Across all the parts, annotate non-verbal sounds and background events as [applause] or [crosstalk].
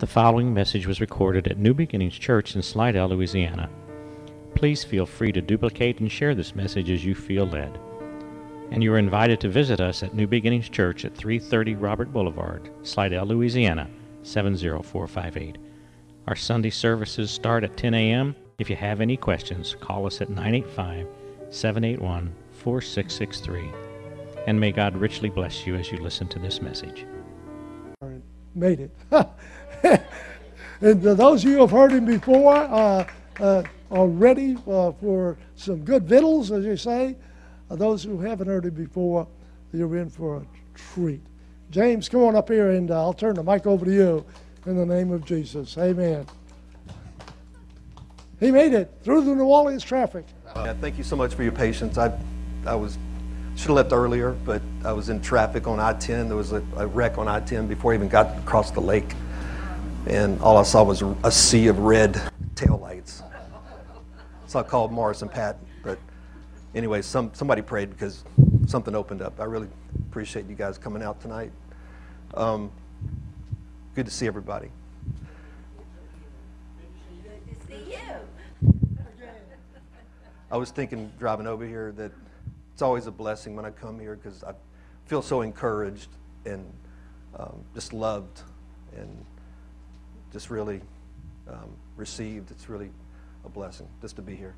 The following message was recorded at New Beginnings Church in Slidell, Louisiana. Please feel free to duplicate and share this message as you feel led. And you are invited to visit us at New Beginnings Church at 330 Robert Boulevard, Slidell, Louisiana 70458. Our Sunday services start at 10 a.m. If you have any questions, call us at 985 781 4663. And may God richly bless you as you listen to this message. Made it. [laughs] [laughs] and those of you who have heard him before uh, uh, are ready uh, for some good victuals, as you say. Uh, those who haven't heard him before, you're in for a treat. James, come on up here, and uh, I'll turn the mic over to you in the name of Jesus. Amen. He made it through the New Orleans traffic. Yeah, thank you so much for your patience. I, I was should have left earlier, but I was in traffic on I-10. There was a, a wreck on I-10 before I even got across the lake, and all I saw was a, sea of red taillights. So I called Morris and Pat. But anyway, some somebody prayed because something opened up. I really appreciate you guys coming out tonight. Um, good to see everybody. Good to see you. I was thinking driving over here that it's always a blessing when I come here because I feel so encouraged and um, just loved and just really um, received. It's really a blessing just to be here.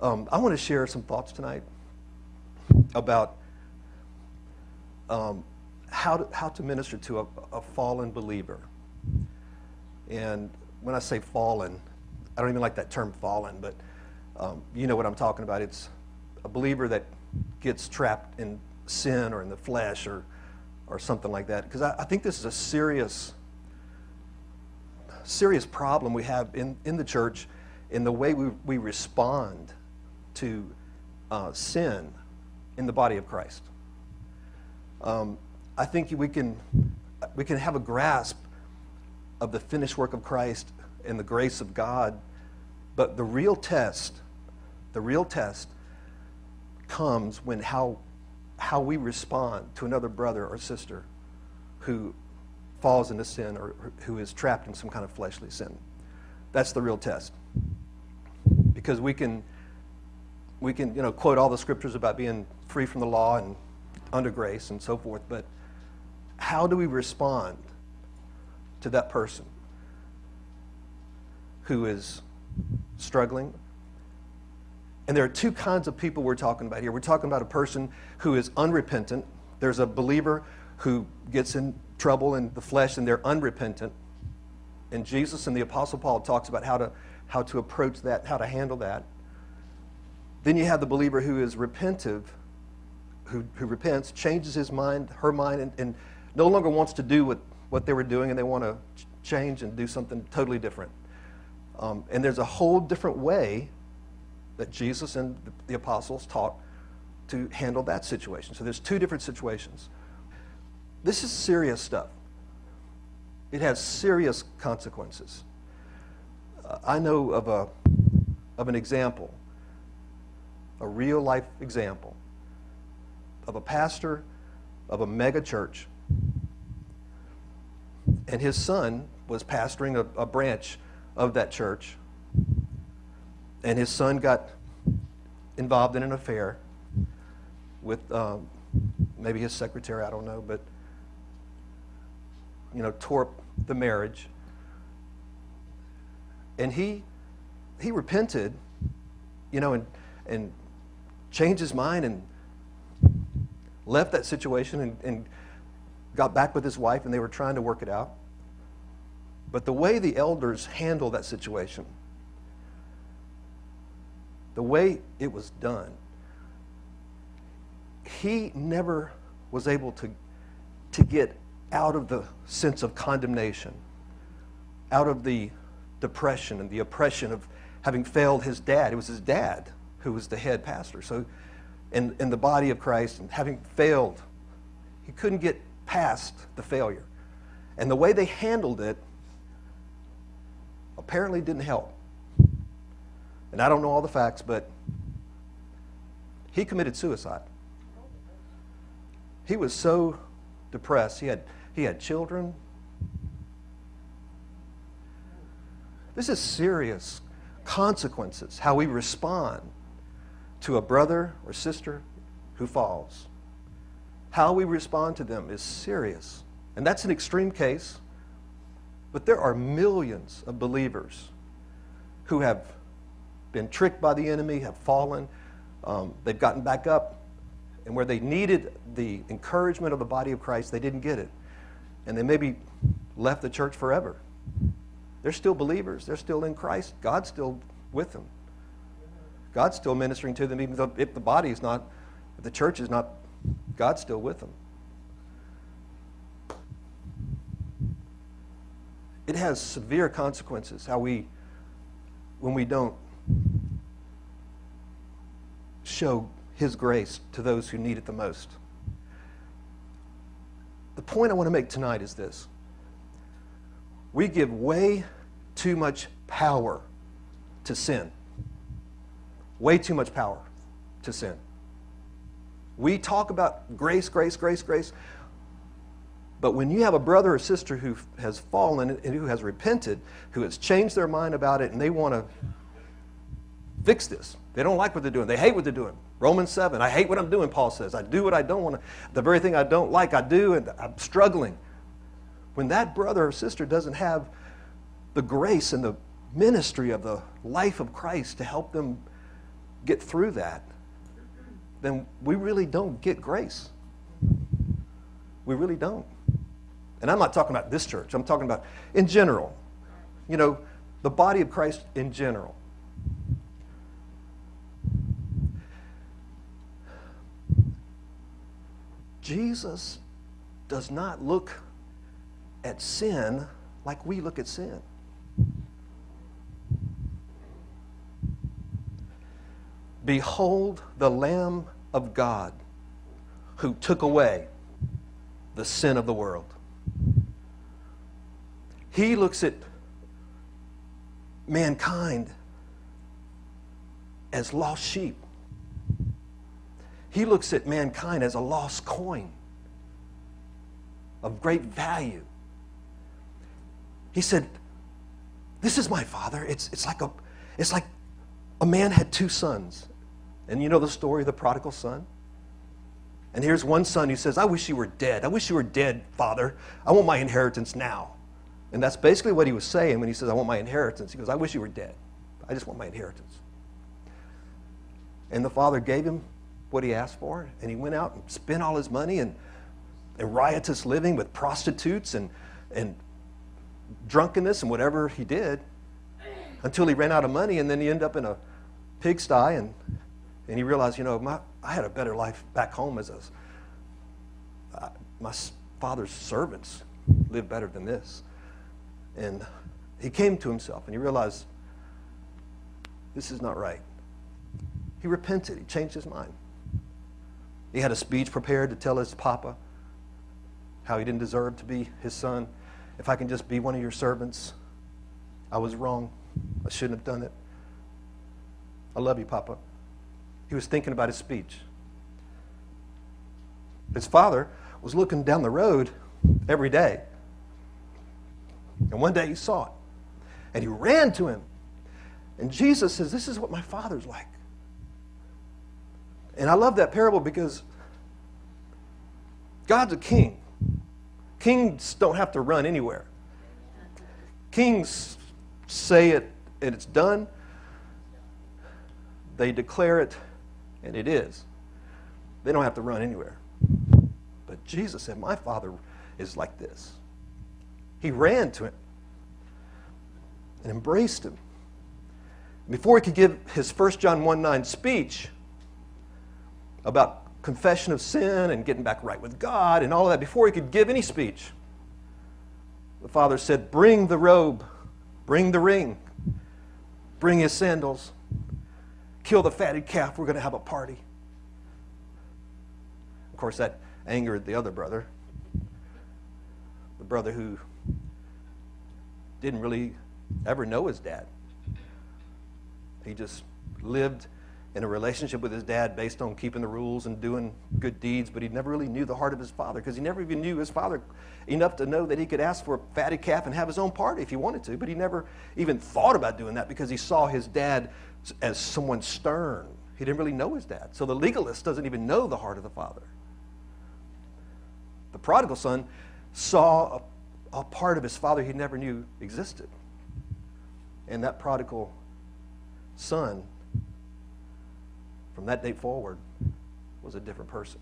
Um, I want to share some thoughts tonight about um, how, to, how to minister to a, a fallen believer. And when I say fallen, I don't even like that term fallen, but um, you know what I'm talking about. It's a believer that gets trapped in sin or in the flesh or, or something like that. Because I, I think this is a serious, serious problem we have in, in the church in the way we, we respond to uh, sin in the body of Christ. Um, I think we can, we can have a grasp of the finished work of Christ and the grace of God, but the real test the real test comes when how, how we respond to another brother or sister who falls into sin or who is trapped in some kind of fleshly sin. That's the real test. Because we can, we can you know, quote all the scriptures about being free from the law and under grace and so forth, but how do we respond to that person who is struggling and there are two kinds of people we're talking about here. We're talking about a person who is unrepentant. There's a believer who gets in trouble in the flesh and they're unrepentant. And Jesus and the Apostle Paul talks about how to, how to approach that, how to handle that. Then you have the believer who is repentive, who, who repents, changes his mind, her mind, and, and no longer wants to do what, what they were doing and they want to change and do something totally different. Um, and there's a whole different way that Jesus and the apostles taught to handle that situation. So there's two different situations. This is serious stuff. It has serious consequences. Uh, I know of a of an example, a real life example of a pastor of a mega church, and his son was pastoring a, a branch of that church and his son got involved in an affair with um, maybe his secretary, I don't know, but you know, tore the marriage. And he he repented, you know, and and changed his mind and left that situation and, and got back with his wife and they were trying to work it out. But the way the elders handled that situation the way it was done, he never was able to, to get out of the sense of condemnation, out of the depression and the oppression of having failed his dad. It was his dad who was the head pastor. So, in, in the body of Christ, and having failed, he couldn't get past the failure. And the way they handled it apparently didn't help. And I don't know all the facts, but he committed suicide. He was so depressed. He had, he had children. This is serious consequences, how we respond to a brother or sister who falls. How we respond to them is serious. And that's an extreme case, but there are millions of believers who have been tricked by the enemy, have fallen, um, they've gotten back up, and where they needed the encouragement of the body of Christ, they didn't get it. And they maybe left the church forever. They're still believers, they're still in Christ, God's still with them. God's still ministering to them, even though if the body is not, if the church is not, God's still with them. It has severe consequences how we, when we don't show His grace to those who need it the most. The point I want to make tonight is this we give way too much power to sin. Way too much power to sin. We talk about grace, grace, grace, grace. But when you have a brother or sister who has fallen and who has repented, who has changed their mind about it, and they want to fix this, they don't like what they're doing. They hate what they're doing. Romans 7, I hate what I'm doing, Paul says. I do what I don't want to. The very thing I don't like, I do, and I'm struggling. When that brother or sister doesn't have the grace and the ministry of the life of Christ to help them get through that, then we really don't get grace. We really don't. And I'm not talking about this church, I'm talking about in general. You know, the body of Christ in general. Jesus does not look at sin like we look at sin. Behold the Lamb of God who took away the sin of the world. He looks at mankind as lost sheep. He looks at mankind as a lost coin of great value. He said, This is my father. It's, it's, like a, it's like a man had two sons. And you know the story of the prodigal son? And here's one son who says, I wish you were dead. I wish you were dead, father. I want my inheritance now. And that's basically what he was saying when he says, I want my inheritance. He goes, I wish you were dead. I just want my inheritance. And the father gave him what he asked for, and he went out and spent all his money and, and riotous living with prostitutes and, and drunkenness and whatever he did until he ran out of money, and then he ended up in a pigsty and and he realized, you know, my, I had a better life back home as a, uh, my father's servants lived better than this. And he came to himself and he realized, this is not right. He repented, he changed his mind. He had a speech prepared to tell his papa how he didn't deserve to be his son. If I can just be one of your servants, I was wrong. I shouldn't have done it. I love you, Papa. He was thinking about his speech. His father was looking down the road every day. And one day he saw it. And he ran to him. And Jesus says, This is what my father's like. And I love that parable because God's a king. Kings don't have to run anywhere. Kings say it and it's done. They declare it and it is. They don't have to run anywhere. But Jesus said, My Father is like this. He ran to him and embraced him. Before he could give his 1 John 1 9 speech about confession of sin and getting back right with God and all of that, before he could give any speech, the Father said, Bring the robe, bring the ring, bring his sandals, kill the fatted calf. We're going to have a party. Of course, that angered the other brother, the brother who didn't really ever know his dad. He just lived in a relationship with his dad based on keeping the rules and doing good deeds, but he never really knew the heart of his father because he never even knew his father enough to know that he could ask for a fatted calf and have his own party if he wanted to. But he never even thought about doing that because he saw his dad as someone stern. He didn't really know his dad. So the legalist doesn't even know the heart of the father. The prodigal son saw a, a part of his father he never knew existed. And that prodigal son from that date forward was a different person.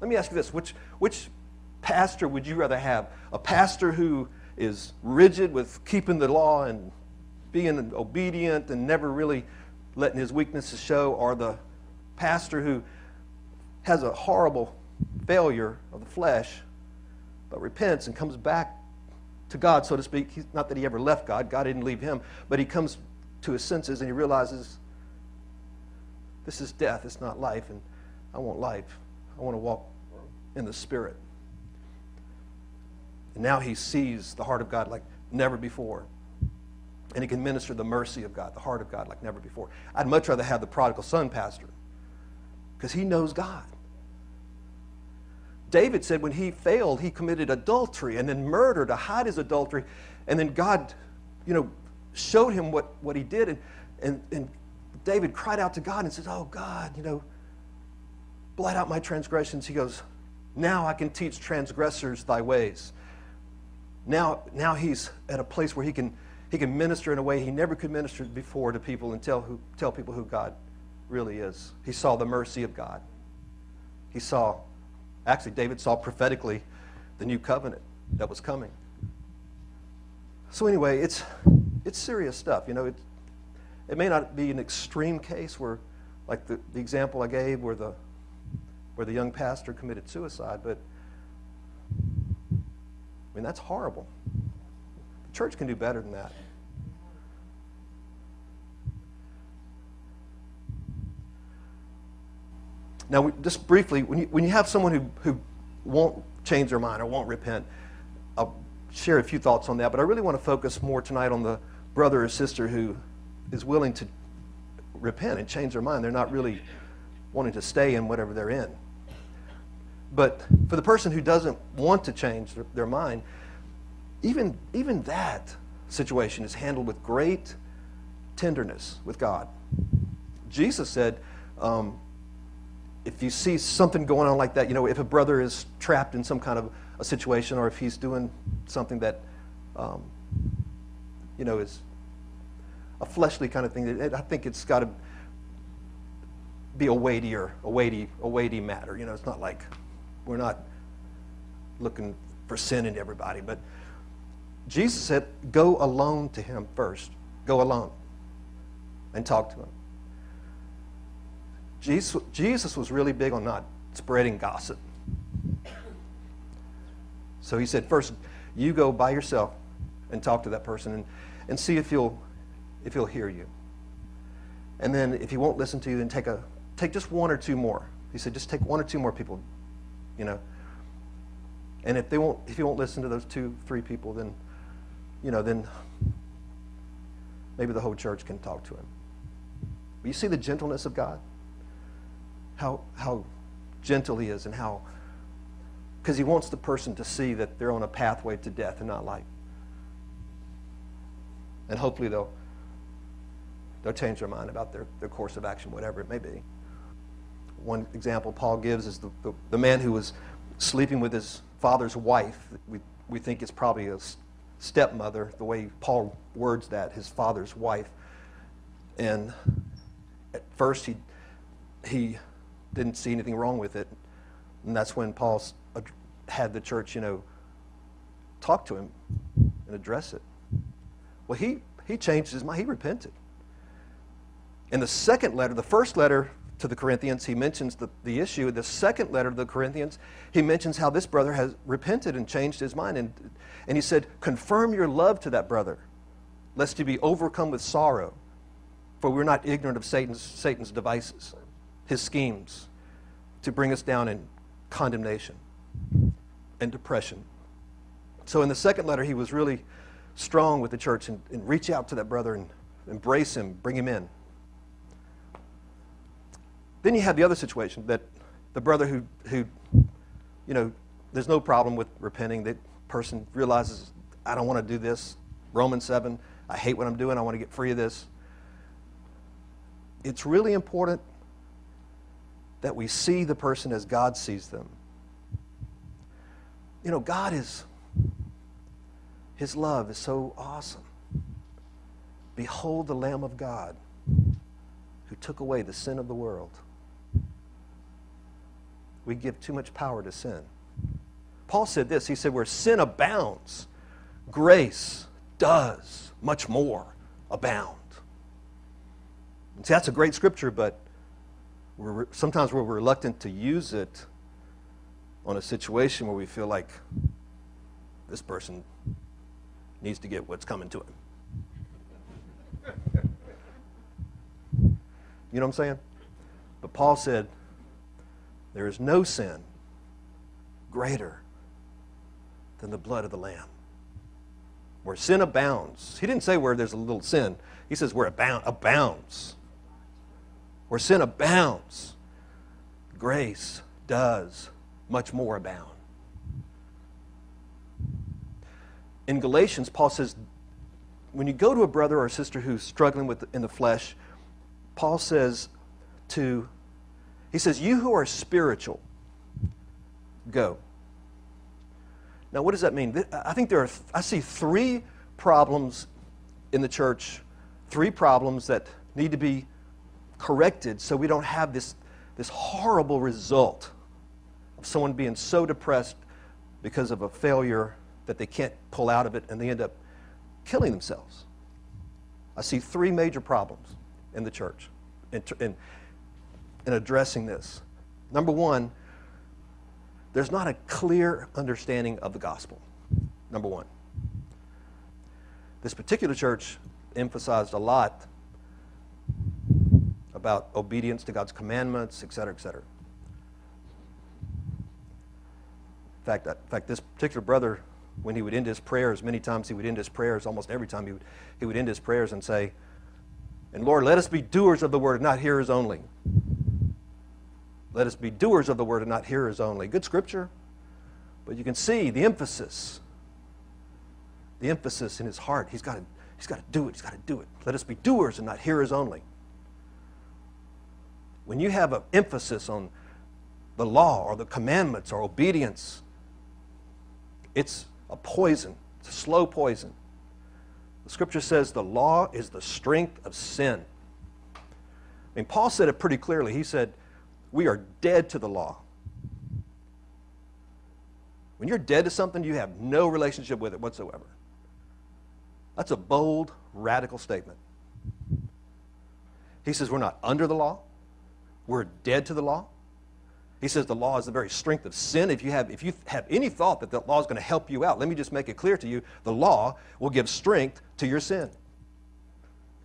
Let me ask you this which, which pastor would you rather have? A pastor who is rigid with keeping the law and being obedient and never really letting his weaknesses show, or the pastor who has a horrible failure of the flesh but repents and comes back to God, so to speak? Not that he ever left God, God didn't leave him, but he comes to his senses and he realizes this is death, it's not life, and I want life. I want to walk in the Spirit. And now he sees the heart of God like never before. And he can minister the mercy of God, the heart of God like never before. I'd much rather have the prodigal son pastor because he knows God. David said when he failed, he committed adultery and then murder to hide his adultery. And then God, you know, showed him what, what he did. And, and, and David cried out to God and says, Oh, God, you know, blot out my transgressions. He goes, Now I can teach transgressors thy ways. Now, now he's at a place where he can, he can minister in a way he never could minister before to people and tell, who, tell people who God really is. He saw the mercy of God. He saw, actually, David saw prophetically the new covenant that was coming. So, anyway, it's, it's serious stuff. You know, it's, it may not be an extreme case where, like the, the example I gave, where the, where the young pastor committed suicide, but I mean, that's horrible. The church can do better than that. Now, we, just briefly, when you, when you have someone who, who won't change their mind or won't repent, I'll share a few thoughts on that, but I really want to focus more tonight on the brother or sister who is willing to repent and change their mind. They're not really wanting to stay in whatever they're in. But for the person who doesn't want to change their, their mind, even, even that situation is handled with great tenderness with God. Jesus said, um, if you see something going on like that, you know, if a brother is trapped in some kind of a situation or if he's doing something that, um, you know, is a fleshly kind of thing. I think it's got to be a weightier, a weighty, a weighty matter. You know, it's not like we're not looking for sin in everybody, but Jesus said, "Go alone to him first. Go alone and talk to him." Jesus, Jesus was really big on not spreading gossip. So he said, first, you go by yourself and talk to that person and, and see if you'll if he'll hear you. And then if he won't listen to you, then take, a, take just one or two more. He said, just take one or two more people, you know. And if, they won't, if he won't listen to those two, three people, then, you know, then maybe the whole church can talk to him. But you see the gentleness of God? How, how gentle he is and how, because he wants the person to see that they're on a pathway to death and not life. And hopefully they'll they'll change their mind about their, their course of action, whatever it may be. One example Paul gives is the, the, the man who was sleeping with his father's wife. We, we think it's probably a stepmother, the way Paul words that, his father's wife. And at first, he, he didn't see anything wrong with it. And that's when Paul had the church, you know, talk to him and address it. Well, he, he changed his mind. He repented. In the second letter, the first letter to the Corinthians, he mentions the, the issue. In the second letter to the Corinthians, he mentions how this brother has repented and changed his mind. And, and he said, Confirm your love to that brother, lest you be overcome with sorrow. For we're not ignorant of Satan's, Satan's devices, his schemes to bring us down in condemnation and depression. So in the second letter, he was really strong with the church and, and reach out to that brother and embrace him, bring him in. Then you have the other situation that the brother who, who you know, there's no problem with repenting. The person realizes, I don't want to do this. Romans 7, I hate what I'm doing. I want to get free of this. It's really important that we see the person as God sees them. You know, God is, His love is so awesome. Behold the Lamb of God who took away the sin of the world. We give too much power to sin. Paul said this He said, Where sin abounds, grace does much more abound. See, that's a great scripture, but we're, sometimes we're reluctant to use it on a situation where we feel like this person needs to get what's coming to him. You know what I'm saying? But Paul said, There is no sin greater than the blood of the Lamb. Where sin abounds. He didn't say where there's a little sin, he says where it abounds. Where sin abounds, grace does much more abound. In Galatians, Paul says, when you go to a brother or a sister who's struggling with in the flesh, Paul says to, he says, you who are spiritual, go. Now, what does that mean? I think there are, I see three problems in the church, three problems that need to be corrected so we don't have this, this horrible result of someone being so depressed because of a failure that they can't pull out of it and they end up killing themselves. I see three major problems in the church in, in, in addressing this. Number one, there's not a clear understanding of the gospel. Number one. This particular church emphasized a lot about obedience to God's commandments, et cetera, et cetera. In fact, in fact, this particular brother, when he would end his prayers, many times he would end his prayers, almost every time he would, he would end his prayers and say, And Lord, let us be doers of the word, not hearers only. Let us be doers of the word and not hearers only. Good scripture. But you can see the emphasis. The emphasis in his heart. He's got to, he's got to do it. He's got to do it. Let us be doers and not hearers only. When you have an emphasis on the law or the commandments or obedience, it's a poison. It's a slow poison. The scripture says the law is the strength of sin. I mean, Paul said it pretty clearly. He said, we are dead to the law. When you're dead to something, you have no relationship with it whatsoever. That's a bold, radical statement. He says we're not under the law, we're dead to the law. He says the law is the very strength of sin. If you have, if you have any thought that the law is going to help you out, let me just make it clear to you the law will give strength to your sin.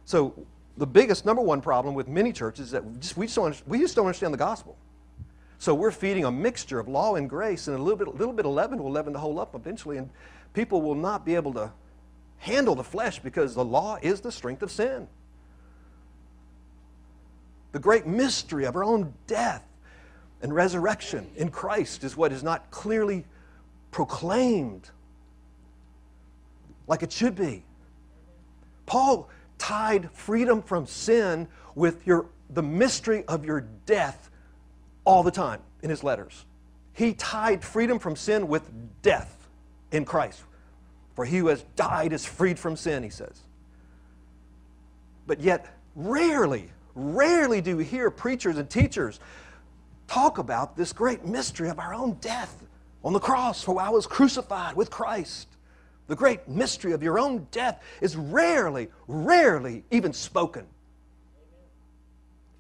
So the biggest number one problem with many churches is that we just, we just, don't, we just don't understand the gospel. So we're feeding a mixture of law and grace, and a little bit, little bit of leaven will leaven the whole up eventually, and people will not be able to handle the flesh because the law is the strength of sin. The great mystery of our own death and resurrection in Christ is what is not clearly proclaimed like it should be. Paul tied freedom from sin with your, the mystery of your death all the time in his letters. He tied freedom from sin with death in Christ. For he who has died is freed from sin, he says. But yet, rarely, rarely do we hear preachers and teachers talk about this great mystery of our own death on the cross, for I was crucified with Christ. The great mystery of your own death is rarely, rarely even spoken.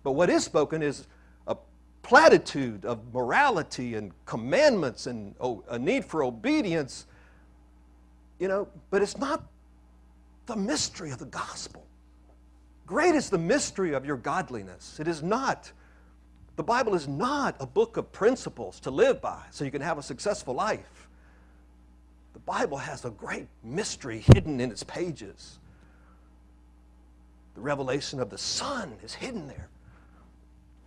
But what is spoken is a platitude of morality and commandments and a need for obedience, you know, but it's not the mystery of the gospel. Great is the mystery of your godliness. It is not. The Bible is not a book of principles to live by so you can have a successful life. Bible has a great mystery hidden in its pages. The revelation of the Son is hidden there.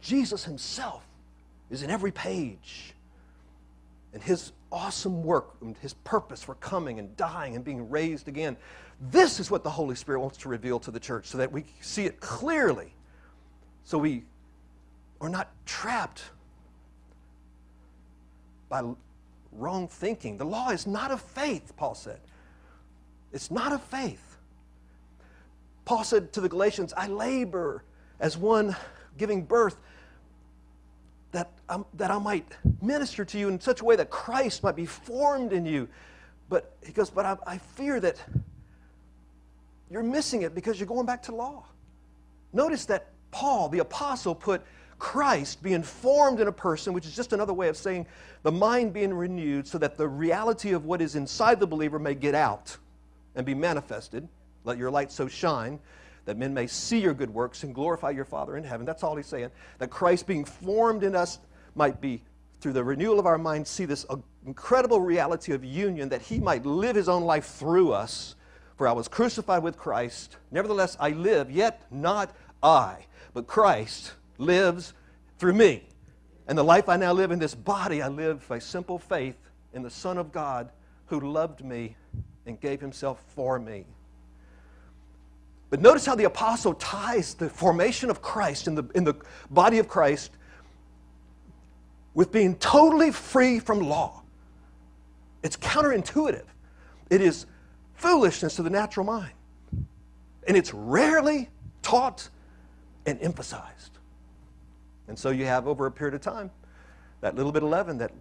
Jesus himself is in every page. And his awesome work and his purpose for coming and dying and being raised again. This is what the Holy Spirit wants to reveal to the church so that we see it clearly. So we are not trapped by wrong thinking. The law is not of faith, Paul said. It's not of faith. Paul said to the Galatians, I labor as one giving birth that, um, that I might minister to you in such a way that Christ might be formed in you. But he goes, But I, I fear that you're missing it because you're going back to law. Notice that Paul, the apostle, put Christ being formed in a person, which is just another way of saying the mind being renewed so that the reality of what is inside the believer may get out and be manifested. Let your light so shine that men may see your good works and glorify your Father in heaven. That's all he's saying. That Christ being formed in us might be, through the renewal of our minds, see this incredible reality of union, that he might live his own life through us. For I was crucified with Christ. Nevertheless, I live, yet not I, but Christ lives through me. And the life I now live in this body, I live by simple faith in the Son of God who loved me and gave himself for me. But notice how the apostle ties the formation of Christ in the, in the body of Christ with being totally free from law. It's counterintuitive. It is foolishness to the natural mind. And it's rarely taught and emphasized. And so you have over a period of time that little bit of leaven that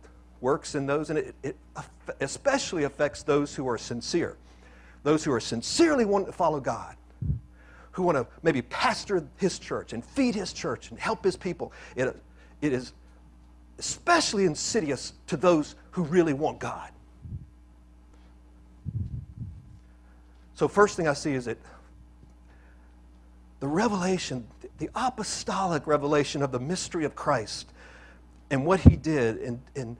works in those, and it, it especially affects those who are sincere, those who are sincerely wanting to follow God who want to maybe pastor his church and feed his church and help his people. It, it is especially insidious to those who really want God. So, first thing I see is that the revelation, the apostolic revelation of the mystery of Christ and what he did in, in,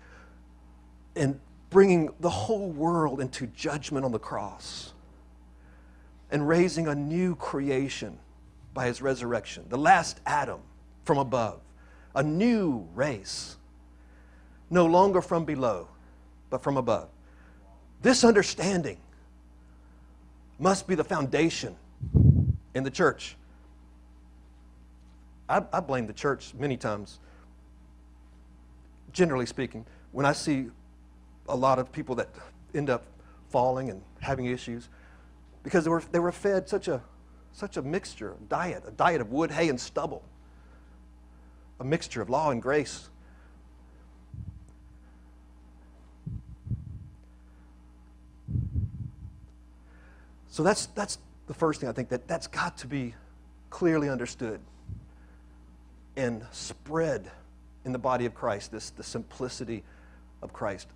in bringing the whole world into judgment on the cross and raising a new creation by his resurrection, the last Adam from above, a new race, no longer from below, but from above. This understanding must be the foundation in the church. I, I, blame the church many times, generally speaking, when I see a lot of people that end up falling and having issues because they were, they were fed such a, such a mixture, a diet, a diet of wood, hay, and stubble, a mixture of law and grace. So that's, that's the first thing I think that that's got to be clearly understood and spread in the body of Christ, this the simplicity of Christ.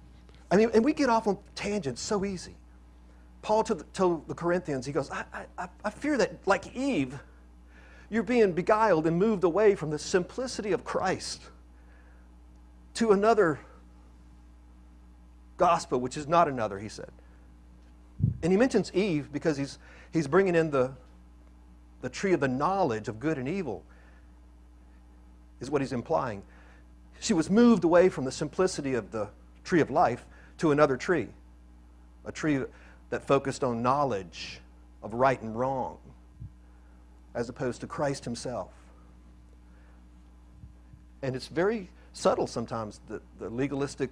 I mean, and we get off on tangents so easy. Paul told the, the Corinthians, he goes, I, I, I fear that, like Eve, you're being beguiled and moved away from the simplicity of Christ to another gospel, which is not another, he said. And he mentions Eve because he's, he's bringing in the, the tree of the knowledge of good and evil, is what he's implying. She was moved away from the simplicity of the tree of life to another tree, a tree that focused on knowledge of right and wrong as opposed to Christ Himself. And it's very subtle sometimes, the, the legalistic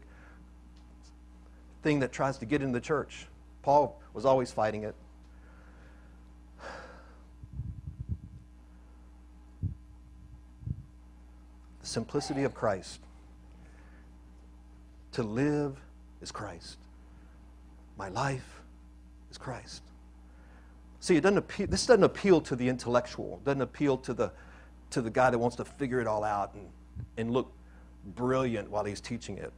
thing that tries to get in the church. Paul was always fighting it. Simplicity of Christ. To live is Christ. My life is Christ. See, it doesn't appeal, this doesn't appeal to the intellectual, it doesn't appeal to the, to the guy that wants to figure it all out and, and look brilliant while he's teaching it.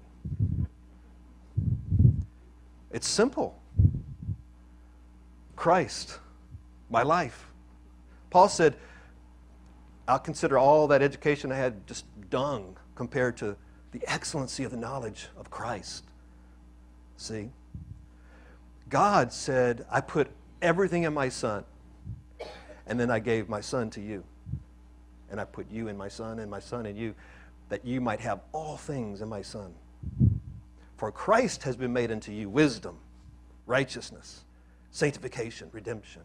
It's simple. Christ, my life. Paul said, I'll consider all that education I had just dung compared to the excellency of the knowledge of Christ. See? God said, I put everything in my son, and then I gave my son to you. and I put you in my Son, and my Son in you, that you might have all things in my Son. For Christ has been made unto you wisdom, righteousness, sanctification, redemption.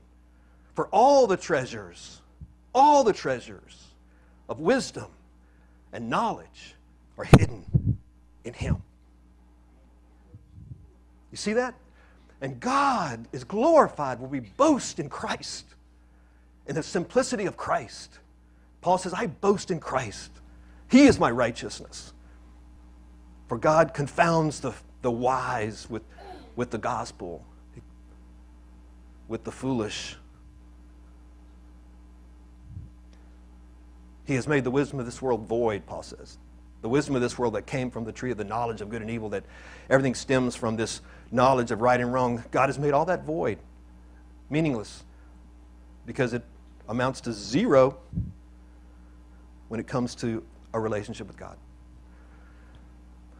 For all the treasures, all the treasures of wisdom and knowledge are hidden in Him. You see that? And God is glorified when we boast in Christ, in the simplicity of Christ. Paul says, I boast in Christ. He is my righteousness. For God confounds the, the wise with, with the gospel, with the foolish. He has made the wisdom of this world void, Paul says. The wisdom of this world that came from the tree of the knowledge of good and evil, that everything stems from this knowledge of right and wrong. God has made all that void, meaningless, because it amounts to zero when it comes to a relationship with God.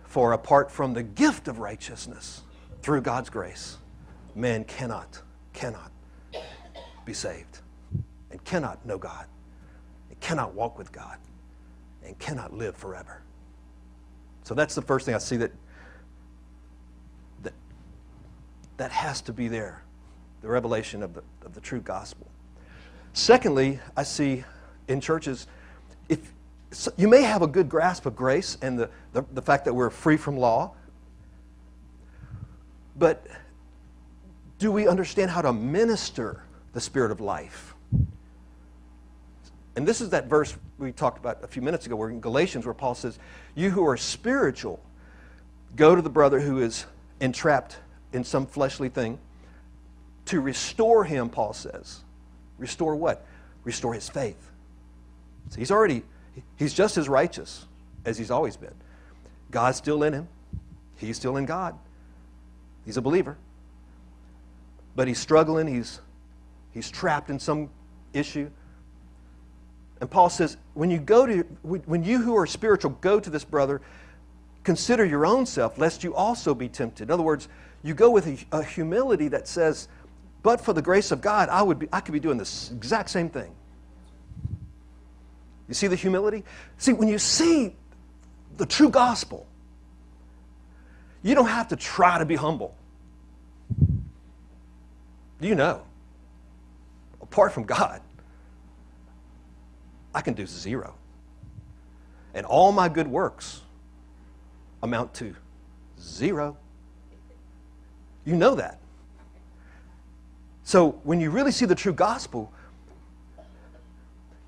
For apart from the gift of righteousness through God's grace, man cannot, cannot be saved and cannot know God cannot walk with God and cannot live forever. So that's the first thing I see that that, that has to be there the revelation of the, of the true gospel. Secondly, I see in churches, if so you may have a good grasp of grace and the, the, the fact that we're free from law, but do we understand how to minister the spirit of life? And this is that verse we talked about a few minutes ago, where in Galatians, where Paul says, You who are spiritual, go to the brother who is entrapped in some fleshly thing to restore him, Paul says. Restore what? Restore his faith. So he's already, he's just as righteous as he's always been. God's still in him, he's still in God. He's a believer. But he's struggling, he's, he's trapped in some issue. And Paul says, when you go to, when you who are spiritual go to this brother, consider your own self, lest you also be tempted. In other words, you go with a, a humility that says, but for the grace of God, I, would be, I could be doing this exact same thing. You see the humility? See, when you see the true gospel, you don't have to try to be humble. Do you know, apart from God, I can do zero. And all my good works amount to zero. You know that. So when you really see the true gospel,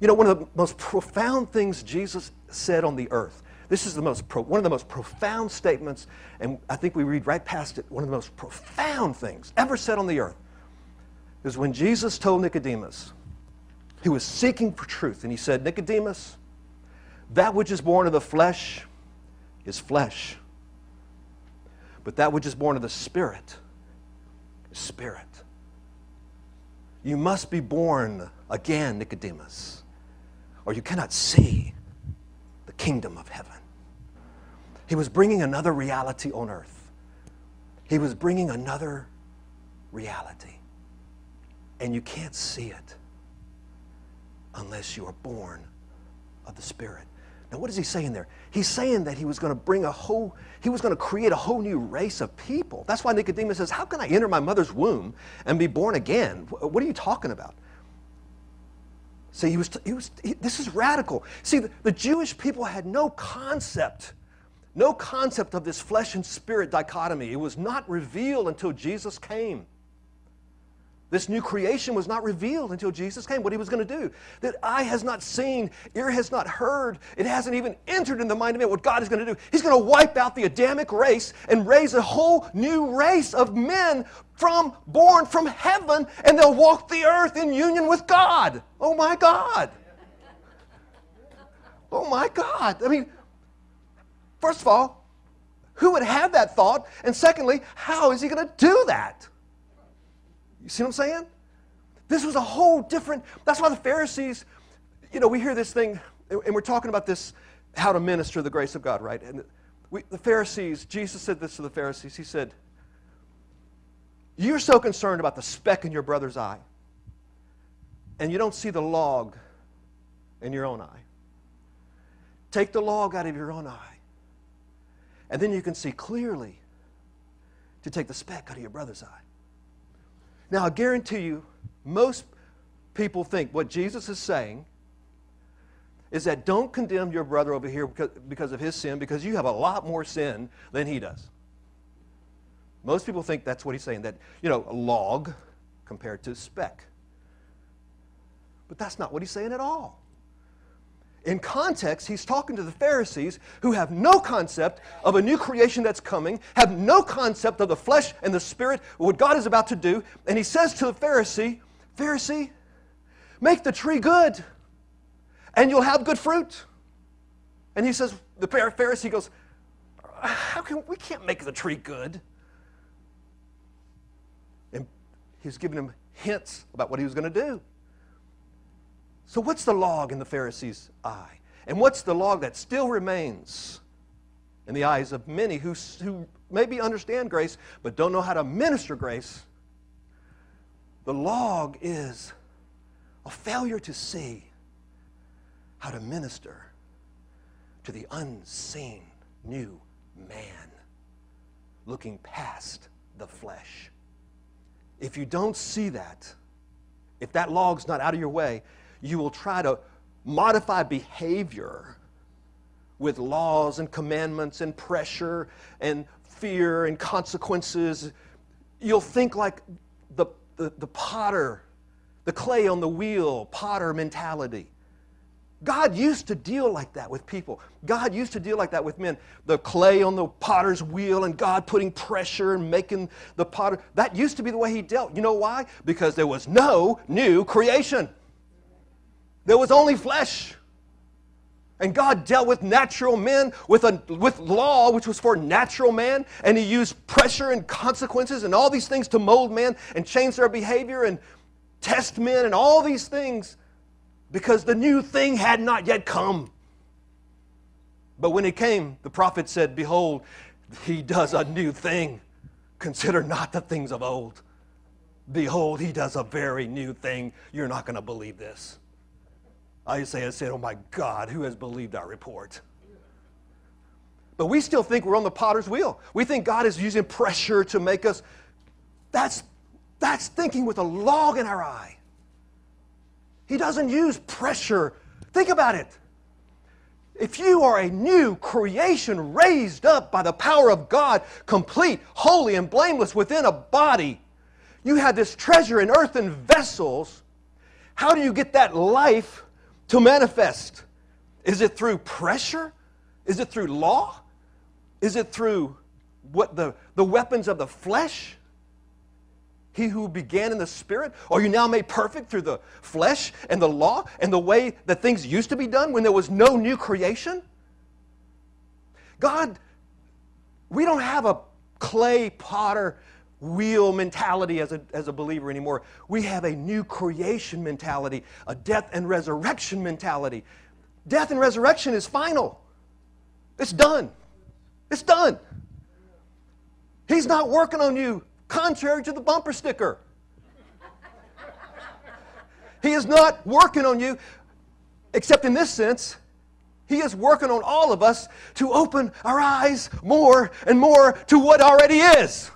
you know, one of the most profound things Jesus said on the earth, this is the most pro, one of the most profound statements, and I think we read right past it, one of the most profound things ever said on the earth is when Jesus told Nicodemus, he was seeking for truth. And he said, Nicodemus, that which is born of the flesh is flesh. But that which is born of the Spirit is spirit. You must be born again, Nicodemus, or you cannot see the kingdom of heaven. He was bringing another reality on earth. He was bringing another reality. And you can't see it unless you are born of the Spirit. Now, what is he saying there? He's saying that he was going to bring a whole, he was going to create a whole new race of people. That's why Nicodemus says, How can I enter my mother's womb and be born again? What are you talking about? See, he was, he was he, this is radical. See, the, the Jewish people had no concept, no concept of this flesh and spirit dichotomy. It was not revealed until Jesus came. This new creation was not revealed until Jesus came, what he was going to do. That eye has not seen, ear has not heard, it hasn't even entered in the mind of man what God is going to do. He's going to wipe out the Adamic race and raise a whole new race of men from born from heaven, and they'll walk the earth in union with God. Oh my God. Oh my God. I mean, first of all, who would have that thought? And secondly, how is he going to do that? You see what I'm saying? This was a whole different, that's why the Pharisees, you know, we hear this thing, and we're talking about this, how to minister the grace of God, right? And we, the Pharisees, Jesus said this to the Pharisees. He said, You're so concerned about the speck in your brother's eye, and you don't see the log in your own eye. Take the log out of your own eye. And then you can see clearly to take the speck out of your brother's eye. Now, I guarantee you, most people think what Jesus is saying is that don't condemn your brother over here because, of his sin, because you have a lot more sin than he does. Most people think that's what he's saying, that, you know, a log compared to speck. But that's not what he's saying at all. In context, he's talking to the Pharisees who have no concept of a new creation that's coming, have no concept of the flesh and the spirit, what God is about to do. And he says to the Pharisee, Pharisee, make the tree good, and you'll have good fruit. And he says, the Pharisee goes, How can we can't make the tree good? And he's giving him hints about what he was going to do. So, what's the log in the Pharisee's eye? And what's the log that still remains in the eyes of many who, who maybe understand grace but don't know how to minister grace? The log is a failure to see how to minister to the unseen new man looking past the flesh. If you don't see that, if that log's not out of your way, you will try to modify behavior with laws and commandments and pressure and fear and consequences. You'll think like the, the, the potter, the clay on the wheel, potter mentality. God used to deal like that with people. God used to deal like that with men. The clay on the potter's wheel and God putting pressure and making the potter. That used to be the way he dealt. You know why? Because there was no new creation. There was only flesh. And God dealt with natural men with, a, with law, which was for natural man, and He used pressure and consequences and all these things to mold men and change their behavior and test men and all these things because the new thing had not yet come. But when it came, the prophet said, Behold, He does a new thing. Consider not the things of old. Behold, He does a very new thing. You're not going to believe this. Isaiah said, Oh my God, who has believed our report? But we still think we're on the potter's wheel. We think God is using pressure to make us. That's, that's thinking with a log in our eye. He doesn't use pressure. Think about it. If you are a new creation raised up by the power of God, complete, holy, and blameless within a body, you have this treasure in earthen vessels. How do you get that life to manifest? Is it through pressure? Is it through law? Is it through what the, the weapons of the flesh? He who began in the spirit? Are you now made perfect through the flesh and the law and the way that things used to be done when there was no new creation? God, we don't have a clay potter wheel mentality as a, as a believer anymore. We have a new creation mentality, a death and resurrection mentality. Death and resurrection is final, it's done. It's done. He's not working on you contrary to the bumper sticker. He is not working on you, except in this sense. He is working on all of us to open our eyes more and more to what already is.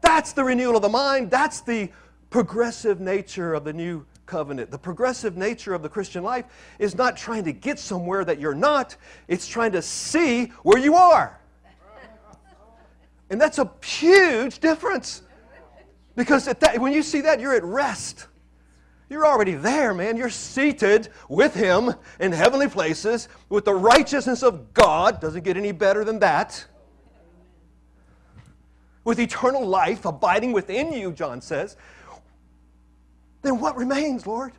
That's the renewal of the mind. That's the progressive nature of the new covenant. The progressive nature of the Christian life is not trying to get somewhere that you're not, it's trying to see where you are. And that's a huge difference. Because that, when you see that, you're at rest. You're already there, man. You're seated with Him in heavenly places with the righteousness of God. Doesn't get any better than that with eternal life abiding within you, John says, then what remains, Lord?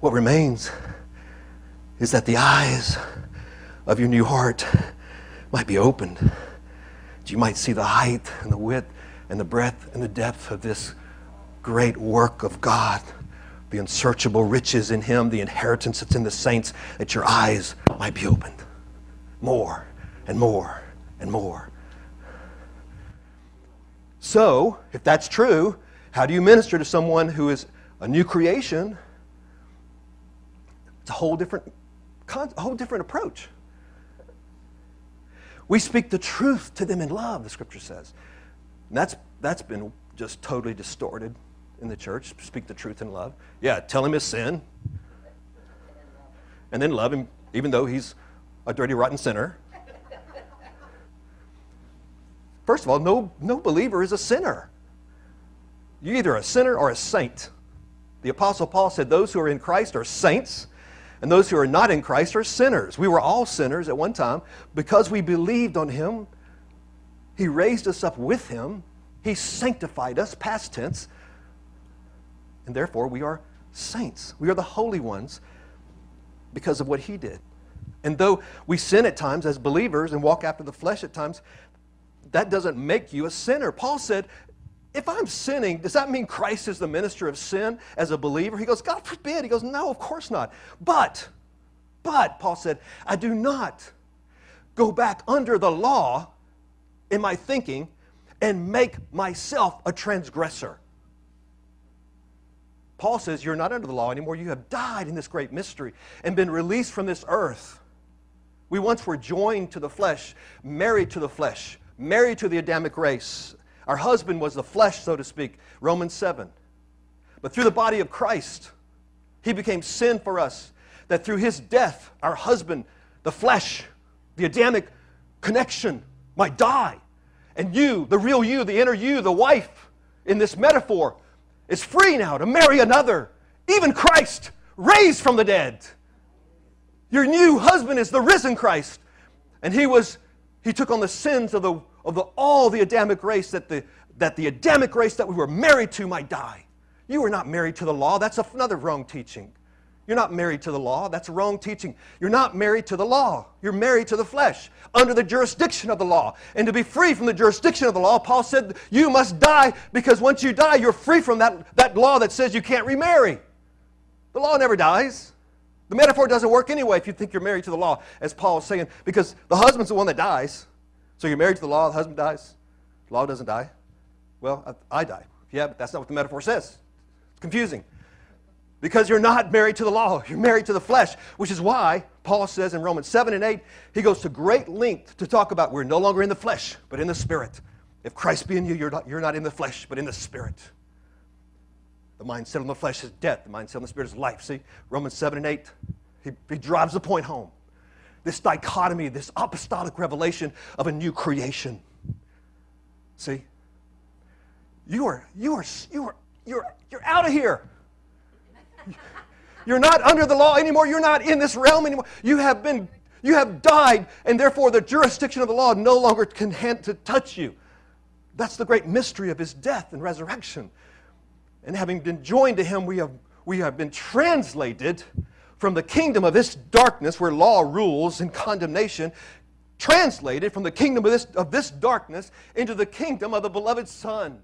What remains is that the eyes of your new heart might be opened. That you might see the height and the width and the breadth and the depth of this great work of God, the unsearchable riches in Him, the inheritance that's in the saints, that your eyes might be opened more and more and more so, if that's true, how do you minister to someone who is a new creation It's a whole different, a whole different approach. We speak the truth to them in love, the scripture says. And that's, that's been just totally distorted in the church. Speak the truth in love. Yeah, tell him his sin. And then love him, even though he's a dirty, rotten sinner. First of all, no, no believer is a sinner. You're either a sinner or a saint. The Apostle Paul said those who are in Christ are saints, and those who are not in Christ are sinners. We were all sinners at one time. Because we believed on Him, He raised us up with Him, He sanctified us, past tense, and therefore we are saints. We are the holy ones because of what He did. And though we sin at times as believers and walk after the flesh at times, that doesn't make you a sinner. Paul said, if I'm sinning, does that mean Christ is the minister of sin as a believer? He goes, God forbid. He goes, no, of course not. But, but, Paul said, I do not go back under the law in my thinking and make myself a transgressor. Paul says, You're not under the law anymore. You have died in this great mystery and been released from this earth. We once were joined to the flesh, married to the flesh, married to the Adamic race. Our husband was the flesh, so to speak, Romans 7. But through the body of Christ, he became sin for us, that through his death, our husband, the flesh, the Adamic connection, might die. And you, the real you, the inner you, the wife, in this metaphor, is free now to marry another, even Christ, raised from the dead. Your new husband is the risen Christ. And he was he took on the sins of, the, of the, all the Adamic race that the, that the Adamic race that we were married to might die. You were not married to the law. That's another wrong teaching. You're not married to the law. That's wrong teaching. You're not married to the law. You're married to the flesh, under the jurisdiction of the law. And to be free from the jurisdiction of the law, Paul said you must die because once you die, you're free from that, that law that says you can't remarry. The law never dies. The metaphor doesn't work anyway if you think you're married to the law, as Paul is saying, because the husband's the one that dies. So you're married to the law, the husband dies. The law doesn't die. Well, I, I die. Yeah, but that's not what the metaphor says. It's confusing. Because you're not married to the law, you're married to the flesh, which is why Paul says in Romans 7 and 8, he goes to great length to talk about we're no longer in the flesh, but in the spirit. If Christ be in you, you're not, you're not in the flesh, but in the spirit. The mind set on the flesh is death. The mind set on the spirit is life. See, Romans 7 and 8, he, he drives the point home. This dichotomy, this apostolic revelation of a new creation. See? You are, you are, you are, you're, you're out of here. You're not under the law anymore. You're not in this realm anymore. You have been, you have died, and therefore the jurisdiction of the law no longer can hand to touch you. That's the great mystery of his death and resurrection. And having been joined to him, we have, we have been translated from the kingdom of this darkness where law rules and condemnation, translated from the kingdom of this, of this darkness into the kingdom of the beloved Son.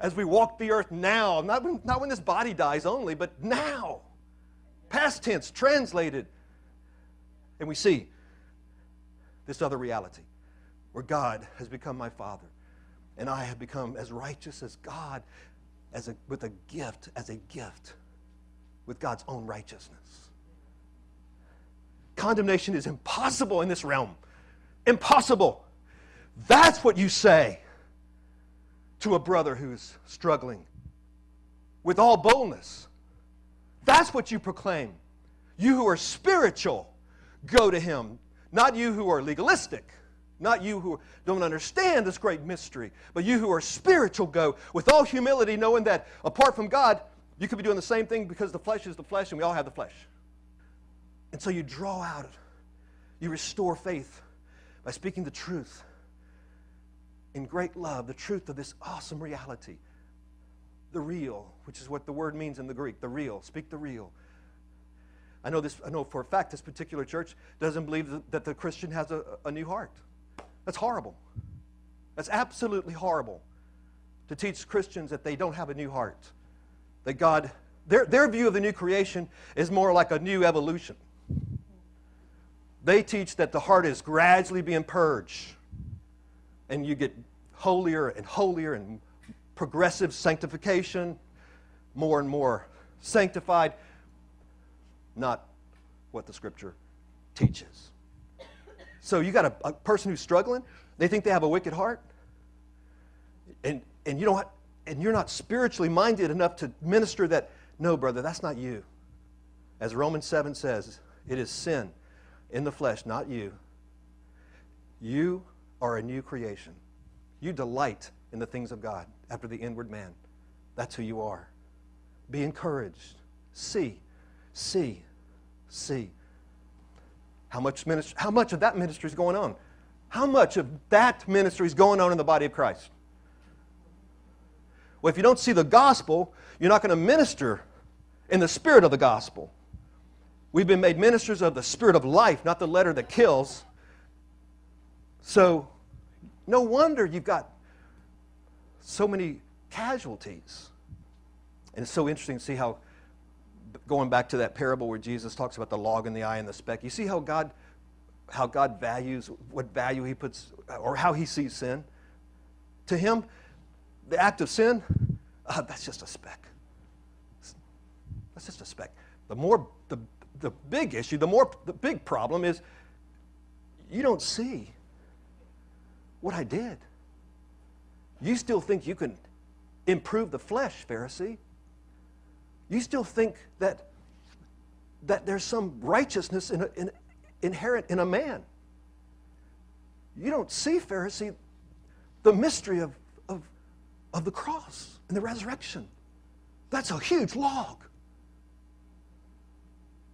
As we walk the earth now, not when, not when this body dies only, but now. Past tense, translated. And we see this other reality where God has become my Father and I have become as righteous as God as a, with a gift, as a gift, with God's own righteousness. Condemnation is impossible in this realm. Impossible. That's what you say to a brother who's struggling with all boldness. That's what you proclaim. You who are spiritual, go to him. Not you who are legalistic. Not you who don't understand this great mystery, but you who are spiritual go with all humility, knowing that apart from God, you could be doing the same thing because the flesh is the flesh and we all have the flesh. And so you draw out, you restore faith by speaking the truth in great love, the truth of this awesome reality. The real, which is what the word means in the Greek, the real. Speak the real. I know this. I know for a fact this particular church doesn't believe that the Christian has a, a new heart. That's horrible. That's absolutely horrible to teach Christians that they don't have a new heart. That God, their, their view of the new creation is more like a new evolution. They teach that the heart is gradually being purged, and you get holier and holier and progressive sanctification, more and more sanctified. Not what the scripture teaches. So you got a, a person who's struggling, they think they have a wicked heart, and, and, you don't, and you're not spiritually minded enough to minister that, no, brother, that's not you. As Romans 7 says, it is sin in the flesh, not you. You are a new creation. You delight in the things of God after the inward man. That's who you are. Be encouraged. See, see, see. How much, ministry, how much of that ministry is going on? How much of that ministry is going on in the body of Christ? Well, if you don't see the gospel, you're not going to minister in the spirit of the gospel. We've been made ministers of the spirit of life, not the letter that kills. So, no wonder you've got so many casualties. And it's so interesting to see how, going back to that parable where Jesus talks about the log in the eye and the speck, you see how God, how God values, what value He puts, or how He sees sin. To Him, the act of sin, uh, that's just a speck. That's just a speck. The more, the, the big issue, the more, the big problem is you don't see what I did. You still think you can improve the flesh, Pharisee. You still think that, that there's some righteousness in in, inherent in a man. You don't see, Pharisee, the mystery of, of, of the cross and the resurrection. That's a huge log.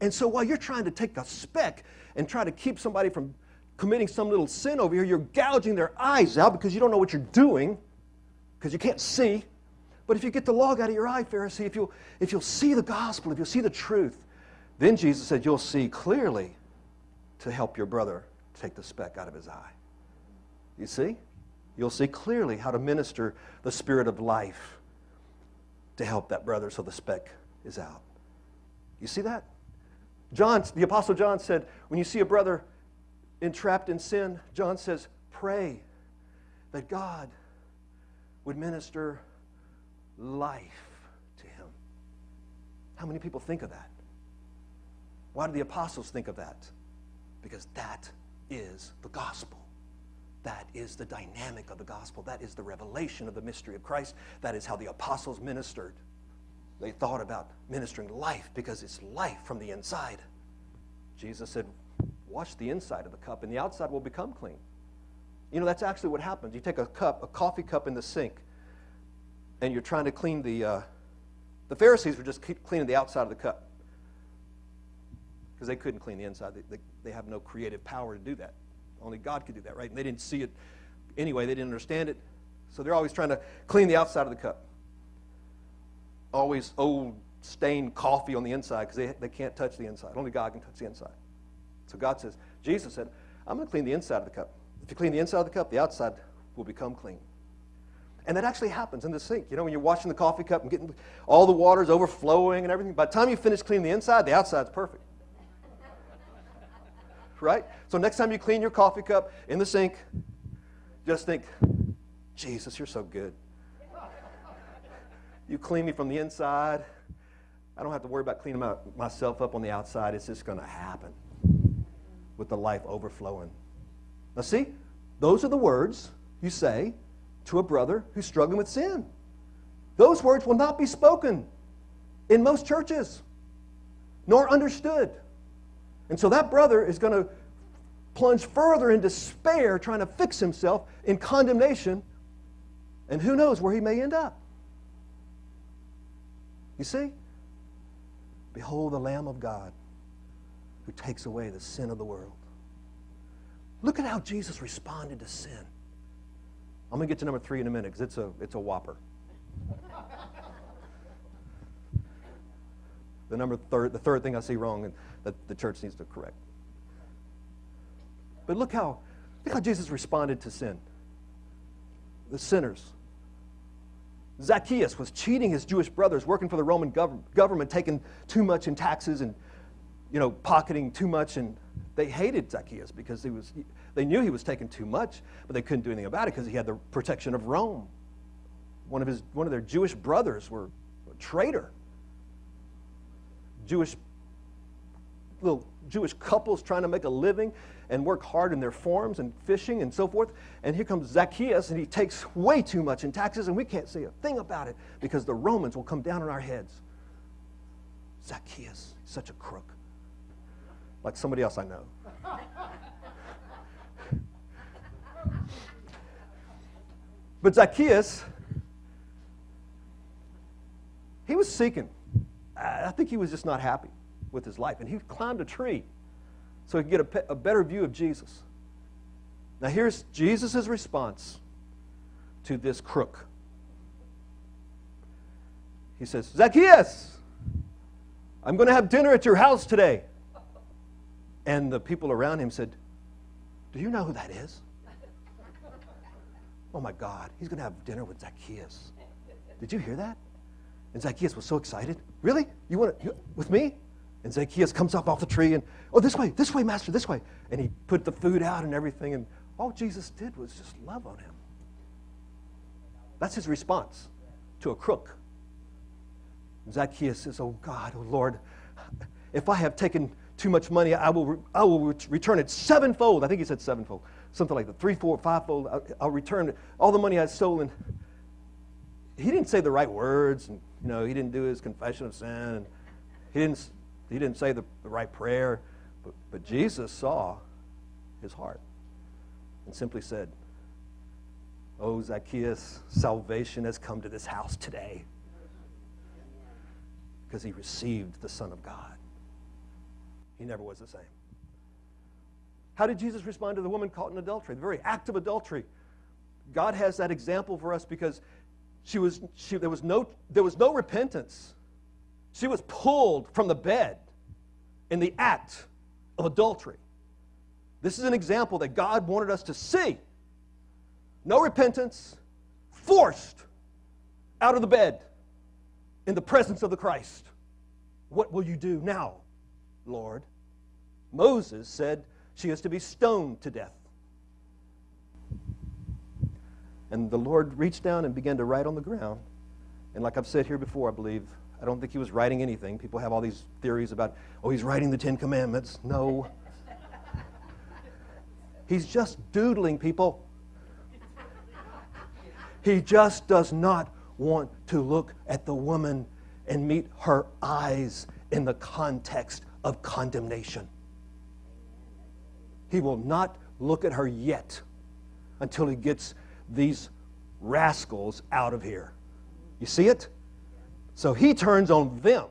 And so while you're trying to take a speck and try to keep somebody from committing some little sin over here, you're gouging their eyes out because you don't know what you're doing, because you can't see. But if you get the log out of your eye, Pharisee, if you'll, if you'll see the gospel, if you'll see the truth, then Jesus said you'll see clearly to help your brother take the speck out of his eye. You see? You'll see clearly how to minister the spirit of life to help that brother so the speck is out. You see that? John, the Apostle John said, when you see a brother entrapped in sin, John says, pray that God would minister life to him. How many people think of that? Why do the apostles think of that? Because that is the gospel. That is the dynamic of the gospel. That is the revelation of the mystery of Christ. That is how the apostles ministered. They thought about ministering life because it's life from the inside. Jesus said, Wash the inside of the cup, and the outside will become clean. You know, that's actually what happens. You take a cup, a coffee cup in the sink, and you're trying to clean the. Uh, the Pharisees were just cleaning the outside of the cup because they couldn't clean the inside. They, they, they have no creative power to do that. Only God could do that, right? And they didn't see it anyway, they didn't understand it. So they're always trying to clean the outside of the cup. Always old stained coffee on the inside because they, they can't touch the inside. Only God can touch the inside. So God says, Jesus said, I'm going to clean the inside of the cup. If you clean the inside of the cup, the outside will become clean. And that actually happens in the sink. You know, when you're washing the coffee cup and getting all the water's overflowing and everything, by the time you finish cleaning the inside, the outside's perfect. [laughs] right? So next time you clean your coffee cup in the sink, just think, Jesus, you're so good. [laughs] You clean me from the inside. I don't have to worry about cleaning my, myself up on the outside. It's just going to happen with the life overflowing. Now, see, those are the words you say to a brother who's struggling with sin. Those words will not be spoken in most churches, nor understood. And so that brother is going to plunge further in despair, trying to fix himself in condemnation, and who knows where he may end up. You see? Behold the Lamb of God who takes away the sin of the world. Look at how Jesus responded to sin. I'm going to get to number three in a minute because it's a, it's a whopper. the number third, the third thing I see wrong and that the church needs to correct. But look how, look how Jesus responded to sin. The sinners. Zacchaeus was cheating his Jewish brothers, working for the Roman gov- government, taking too much in taxes and you know, pocketing too much. And they hated Zacchaeus because he was, they knew he was taking too much, but they couldn't do anything about it because he had the protection of Rome. One of, his, one of their Jewish brothers were a traitor. Jewish little Jewish couples trying to make a living and work hard in their farms and fishing and so forth. And here comes Zacchaeus, and he takes way too much in taxes, and we can't say a thing about it because the Romans will come down on our heads. Zacchaeus, such a crook. Like somebody else I know. but Zacchaeus, he was seeking. I think he was just not happy with his life. And he climbed a tree so he could get a, a better view of Jesus. Now, here's Jesus' response to this crook. He says, Zacchaeus, I'm going to have dinner at your house today. And the people around him said, Do you know who that is? Oh my God, he's going to have dinner with Zacchaeus. Did you hear that? And Zacchaeus was so excited. Really? You want to, with me? And Zacchaeus comes up off the tree and, oh, this way, this way, Master, this way. And he put the food out and everything. And all Jesus did was just love on him. That's his response to a crook. Zacchaeus says, Oh God, oh Lord, if I have taken too much money, I will, I will return it sevenfold. I think he said sevenfold, something like that, three, four, fivefold. I'll, I'll return all the money I've stolen. He didn't say the right words, and you know, he didn't do his confession of sin, and he didn't he didn't say the, the right prayer, but, but Jesus saw his heart and simply said, Oh, Zacchaeus, salvation has come to this house today because he received the Son of God. He never was the same. How did Jesus respond to the woman caught in adultery? The very act of adultery. God has that example for us because she was, she, there, was no, there was no repentance. She was pulled from the bed in the act of adultery. This is an example that God wanted us to see. No repentance, forced out of the bed in the presence of the Christ. What will you do now, Lord? Moses said she is to be stoned to death. And the Lord reached down and began to write on the ground. And like I've said here before, I believe, I don't think he was writing anything. People have all these theories about, oh, he's writing the Ten Commandments. No. [laughs] he's just doodling people. He just does not want to look at the woman and meet her eyes in the context of condemnation. He will not look at her yet until he gets these rascals out of here. You see it? So he turns on them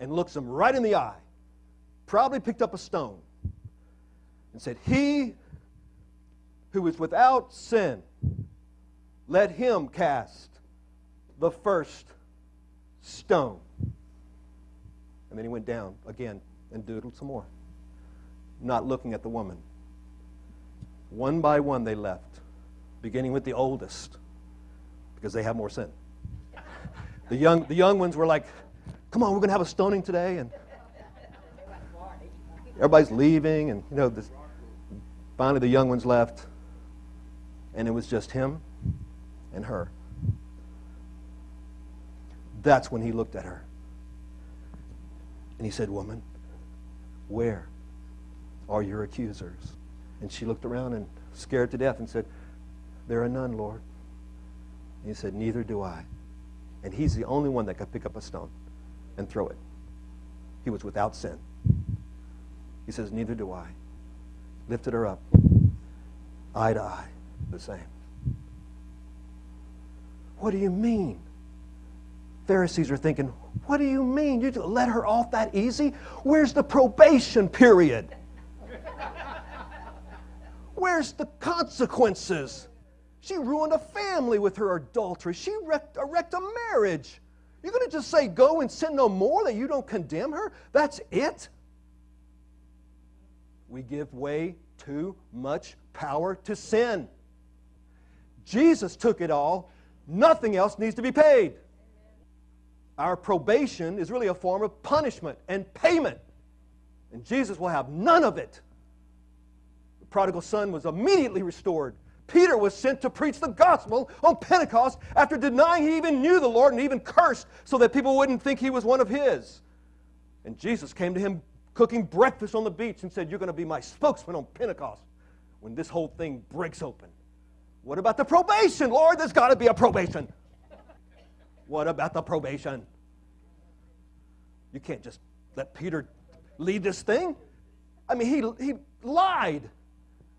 and looks them right in the eye, probably picked up a stone, and said, He who is without sin, let him cast the first stone. And then he went down again and doodled some more, not looking at the woman. One by one they left, beginning with the oldest, because they have more sin. The young, the young ones were like, come on, we're going to have a stoning today. And everybody's leaving. And, you know, this, finally the young ones left. And it was just him and her. That's when he looked at her. And he said, Woman, where are your accusers? And she looked around and scared to death and said, There are none, Lord. And he said, Neither do I. And he's the only one that could pick up a stone and throw it. He was without sin. He says, Neither do I. Lifted her up, eye to eye, the same. What do you mean? Pharisees are thinking, What do you mean? You let her off that easy? Where's the probation period? Where's the consequences? She ruined a family with her adultery. She wrecked, uh, wrecked a marriage. You're going to just say, go and sin no more, that you don't condemn her? That's it? We give way too much power to sin. Jesus took it all. Nothing else needs to be paid. Our probation is really a form of punishment and payment. And Jesus will have none of it. The prodigal son was immediately restored Peter was sent to preach the gospel on Pentecost after denying he even knew the Lord and even cursed so that people wouldn't think he was one of his. And Jesus came to him cooking breakfast on the beach and said, You're going to be my spokesman on Pentecost when this whole thing breaks open. What about the probation? Lord, there's got to be a probation. What about the probation? You can't just let Peter lead this thing. I mean, he, he lied.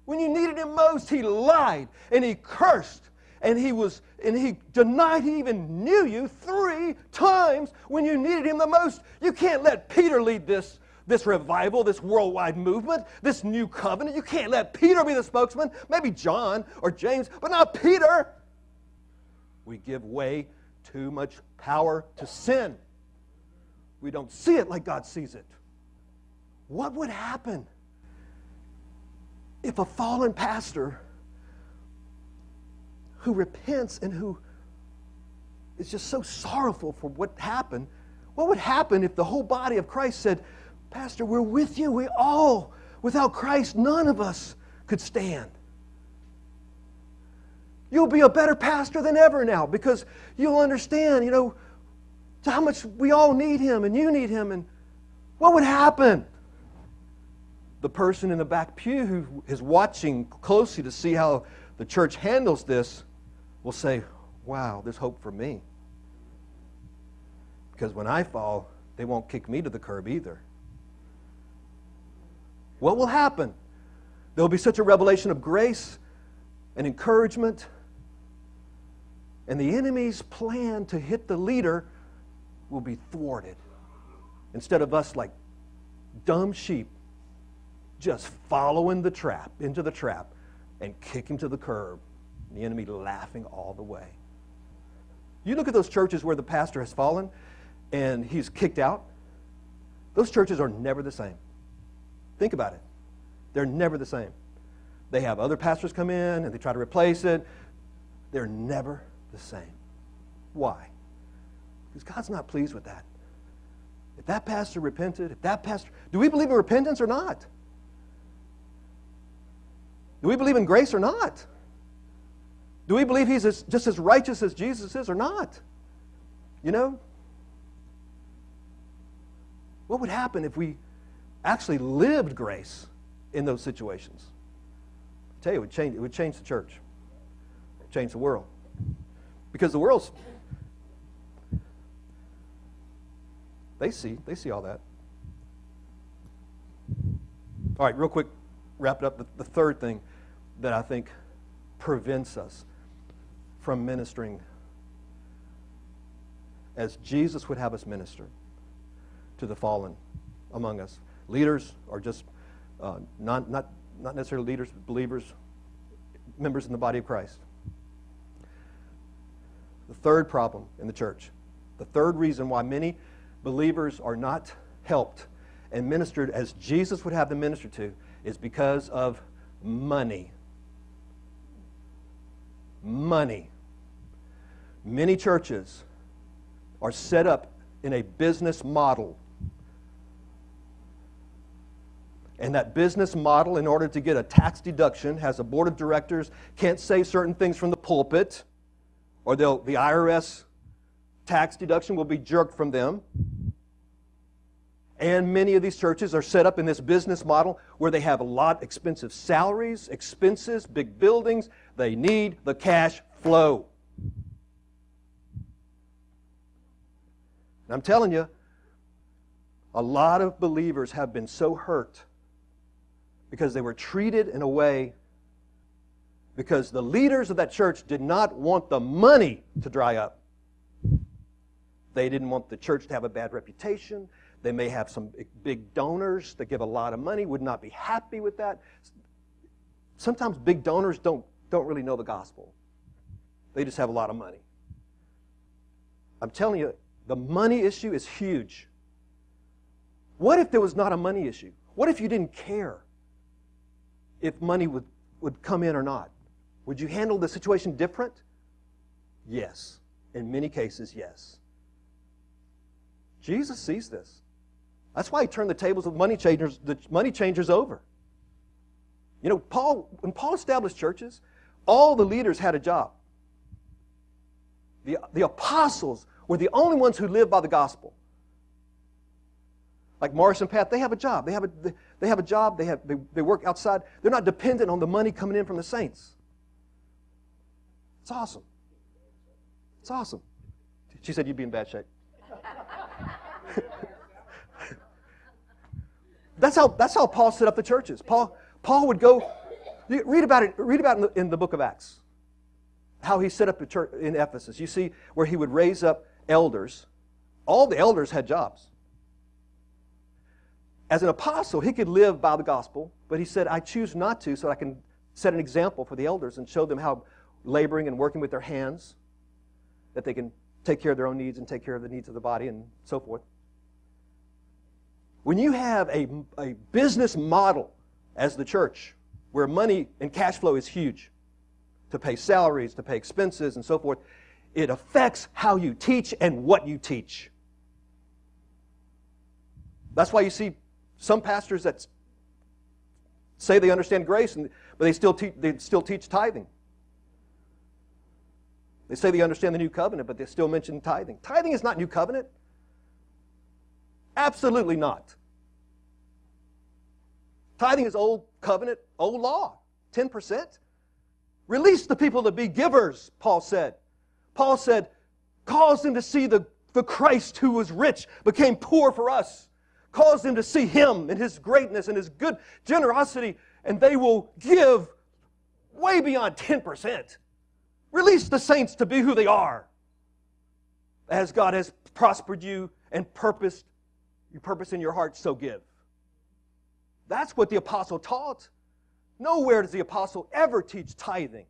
When you needed him most, he lied and he cursed and he was and he denied he even knew you three times when you needed him the most. You can't let Peter lead this this revival, this worldwide movement, this new covenant. You can't let Peter be the spokesman, maybe John or James, but not Peter. We give way too much power to sin. We don't see it like God sees it. What would happen if a fallen pastor who repents and who is just so sorrowful for what happened, what would happen if the whole body of Christ said, Pastor, we're with you. We all, without Christ, none of us could stand. You'll be a better pastor than ever now because you'll understand, you know, how much we all need him and you need him. And what would happen? The person in the back pew who is watching closely to see how the church handles this will say, Wow, there's hope for me. Because when I fall, they won't kick me to the curb either. What will happen? There will be such a revelation of grace and encouragement, and the enemy's plan to hit the leader will be thwarted. Instead of us like dumb sheep just following the trap, into the trap, and kicking to the curb, the enemy laughing all the way. You look at those churches where the pastor has fallen and he's kicked out, those churches are never the same. Think about it. They're never the same. They have other pastors come in and they try to replace it. They're never the same. Why? Because God's not pleased with that. If that pastor repented, if that pastor, do we believe in repentance or not? Do we believe in grace or not? Do we believe he's as, just as righteous as Jesus is or not? You know? What would happen if we actually lived grace in those situations. I tell you, it would change, it would change the church, change the world. Because the world's, they see, they see all that. All right, real quick, wrap it up. The, third thing that I think prevents us from ministering as Jesus would have us minister to the fallen among us leaders or just uh, not, not, not necessarily leaders, believers, members in the body of Christ. The third problem in the church, the third reason why many believers are not helped and ministered as Jesus would have them ministered to is because of money. Money. Many churches are set up in a business model And that business model, in order to get a tax deduction, has a board of directors, can't say certain things from the pulpit, or the IRS tax deduction will be jerked from them. And many of these churches are set up in this business model where they have a lot expensive salaries, expenses, big buildings. They need the cash flow. And I'm telling you, a lot of believers have been so hurt because they were treated in a way because the leaders of that church did not want the money to dry up. They didn't want the church to have a bad reputation. They may have some big donors that give a lot of money, would not be happy with that. Sometimes big donors don't, don't really know the gospel, they just have a lot of money. I'm telling you, the money issue is huge. What if there was not a money issue? What if you didn't care? if money would, would come in or not. Would you handle the situation different? Yes. In many cases, yes. Jesus sees this. That's why he turned the tables of money changers, the money changers over. You know, Paul, when Paul established churches, all the leaders had a job. The, the apostles were the only ones who lived by the gospel. Like Morris and Pat, they have a job. They have a, they have a job. They, have, they, they work outside. They're not dependent on the money coming in from the saints. It's awesome. It's awesome. She said you'd be in bad shape. [laughs] that's how that's how Paul set up the churches. Paul Paul would go read about it read about it in the, in the book of Acts. How he set up the church in Ephesus. You see where he would raise up elders. All the elders had jobs. As an apostle, he could live by the gospel, but he said, I choose not to so I can set an example for the elders and show them how laboring and working with their hands, that they can take care of their own needs and take care of the needs of the body and so forth. When you have a, a business model as the church, where money and cash flow is huge, to pay salaries, to pay expenses, and so forth, it affects how you teach and what you teach. That's why you see some pastors that say they understand grace, and, but they still, te- they still teach tithing. They say they understand the new covenant, but they still mention tithing. Tithing is not new covenant. Absolutely not. Tithing is old covenant, old law, 10%. Release the people to be givers, Paul said. Paul said, cause them to see the, the Christ who was rich became poor for us. Cause them to see him and his greatness and his good generosity, and they will give way beyond 10%. Release the saints to be who they are. As God has prospered you and purposed, your purpose in your heart, so give. That's what the apostle taught. Nowhere does the apostle ever teach tithing.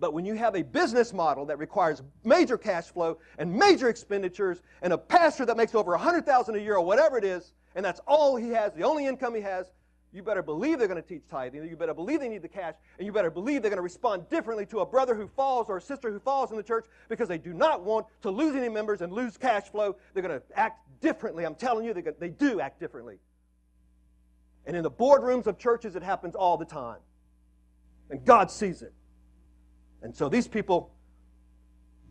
But when you have a business model that requires major cash flow and major expenditures and a pastor that makes over 100,000 a year or whatever it is, and that's all he has, the only income he has, you better believe they're going to teach tithing. You better believe they need the cash. And you better believe they're going to respond differently to a brother who falls or a sister who falls in the church because they do not want to lose any members and lose cash flow. They're going to act differently. I'm telling you, they, they do act differently. And in the boardrooms of churches, it happens all the time. And God sees it. And so these people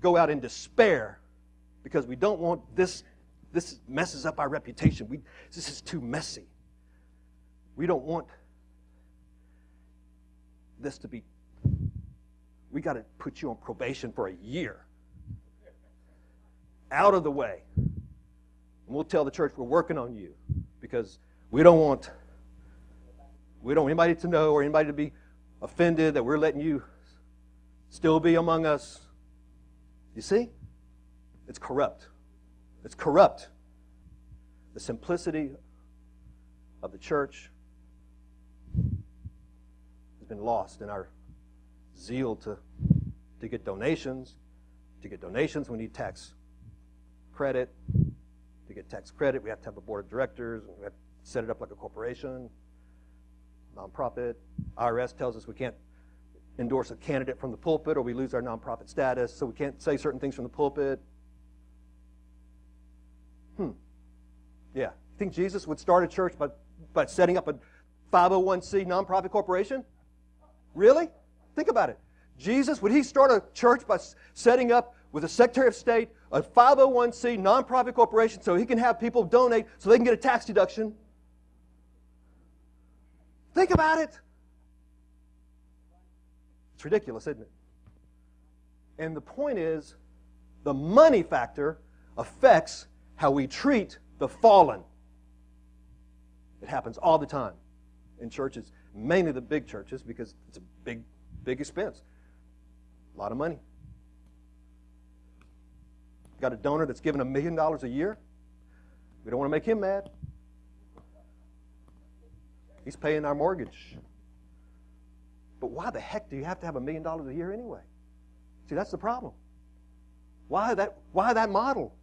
go out in despair because we don't want this. This messes up our reputation. We, this is too messy. We don't want this to be, we got to put you on probation for a year. Out of the way. And we'll tell the church we're working on you because we don't want we don't want anybody to know or anybody to be offended that we're letting you still be among us. You see? It's corrupt. It's corrupt. The simplicity of the church been lost in our zeal to, to get donations. To get donations, we need tax credit. To get tax credit, we have to have a board of directors, and we have to set it up like a corporation, nonprofit. IRS tells us we can't endorse a candidate from the pulpit or we lose our nonprofit status, so we can't say certain things from the pulpit. Hmm. Yeah. You think Jesus would start a church by, by setting up a 501c nonprofit corporation? Really? Think about it. Jesus, would he start a church by setting up with a Secretary of State a 501c nonprofit corporation so he can have people donate so they can get a tax deduction? Think about it. It's ridiculous, isn't it? And the point is, the money factor affects how we treat the fallen. It happens all the time in churches mainly the big churches because it's a big, big expense. A lot of money. Got a donor that's giving a million dollars a year. We don't want to make him mad. He's paying our mortgage. But why the heck do you have to have a million dollars a year anyway? See, that's the problem. Why that, why that model?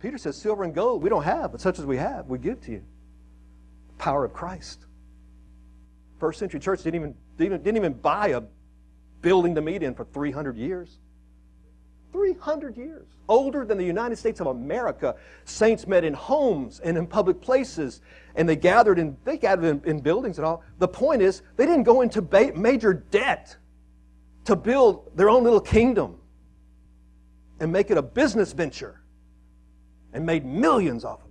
Peter says, Silver and gold we don't have, but such as we have, we give to you. The power of Christ. First century church didn't even, didn't, didn't even buy a building to meet in for 300 years. 300 years. Older than the United States of America. Saints met in homes and in public places, and they gathered in, they gathered in, in buildings and all. The point is, they didn't go into ba- major debt to build their own little kingdom and make it a business venture and made millions off of it.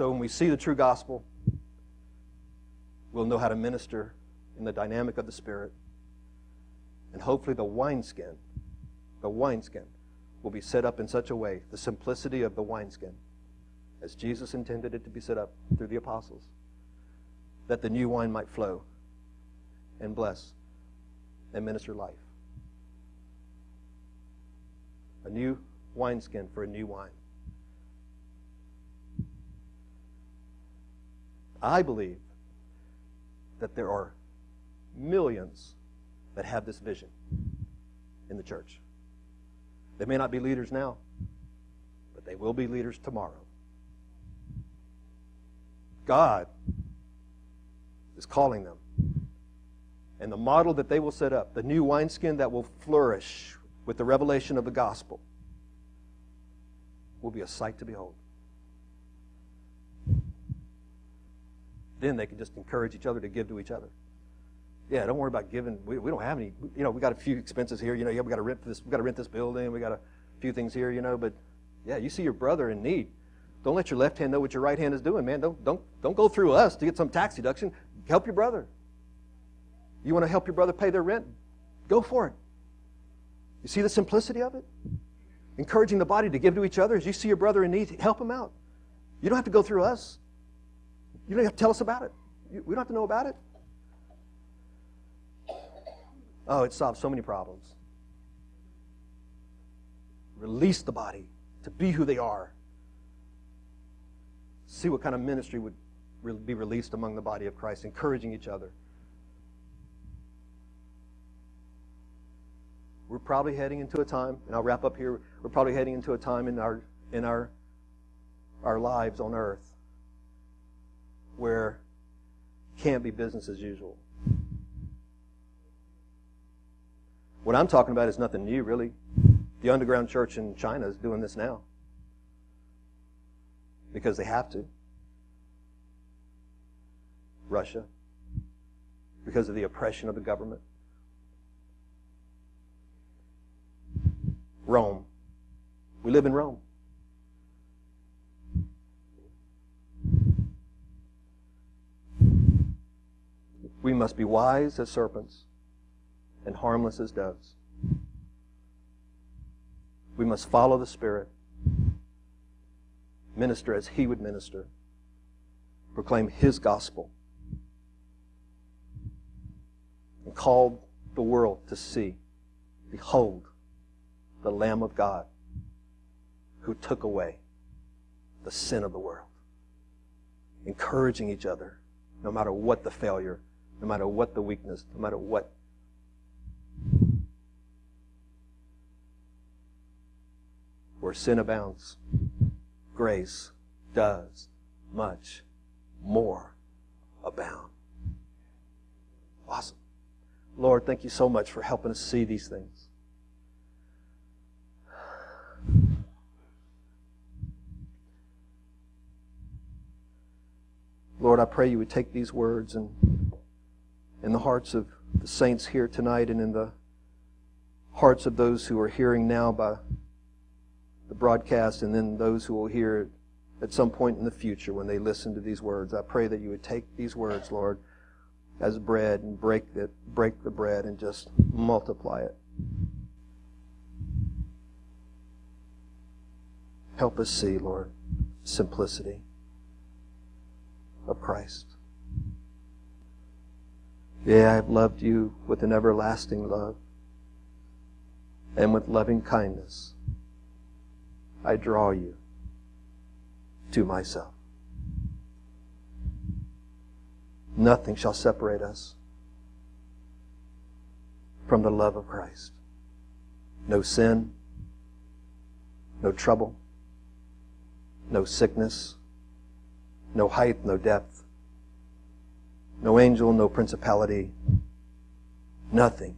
So when we see the true gospel, we'll know how to minister in the dynamic of the Spirit. And hopefully the wineskin, the wineskin, will be set up in such a way, the simplicity of the wineskin, as Jesus intended it to be set up through the apostles, that the new wine might flow and bless and minister life. A new wineskin for a new wine. I believe that there are millions that have this vision in the church. They may not be leaders now, but they will be leaders tomorrow. God is calling them. And the model that they will set up, the new wineskin that will flourish with the revelation of the gospel, will be a sight to behold. Then they can just encourage each other to give to each other. Yeah, don't worry about giving. We, we don't have any. You know, we got a few expenses here. You know, yeah, we got to rent this. We got to rent this building. We got a few things here. You know, but yeah, you see your brother in need. Don't let your left hand know what your right hand is doing, man. Don't don't don't go through us to get some tax deduction. Help your brother. You want to help your brother pay their rent? Go for it. You see the simplicity of it? Encouraging the body to give to each other. As you see your brother in need, help him out. You don't have to go through us. You don't have to tell us about it. We don't have to know about it. Oh, it solves so many problems. Release the body to be who they are. See what kind of ministry would be released among the body of Christ, encouraging each other. We're probably heading into a time, and I'll wrap up here. We're probably heading into a time in our in our our lives on earth where it can't be business as usual. What I'm talking about is nothing new, really. The underground church in China is doing this now because they have to. Russia, because of the oppression of the government. Rome. We live in Rome. We must be wise as serpents and harmless as doves. We must follow the Spirit, minister as He would minister, proclaim His gospel, and call the world to see Behold, the Lamb of God who took away the sin of the world. Encouraging each other, no matter what the failure, no matter what the weakness, no matter what where sin abounds, grace does much more abound. Awesome. Lord, thank you so much for helping us see these things. Lord, I pray you would take these words and in the hearts of the saints here tonight and in the hearts of those who are hearing now by the broadcast and then those who will hear it at some point in the future when they listen to these words. I pray that you would take these words, Lord, as bread and break it, break the bread and just multiply it. Help us see, Lord, simplicity of Christ. Yeah, I've loved you with an everlasting love and with loving kindness. I draw you to myself. Nothing shall separate us from the love of Christ. No sin, no trouble, no sickness, no height, no depth, no angel, no principality. Nothing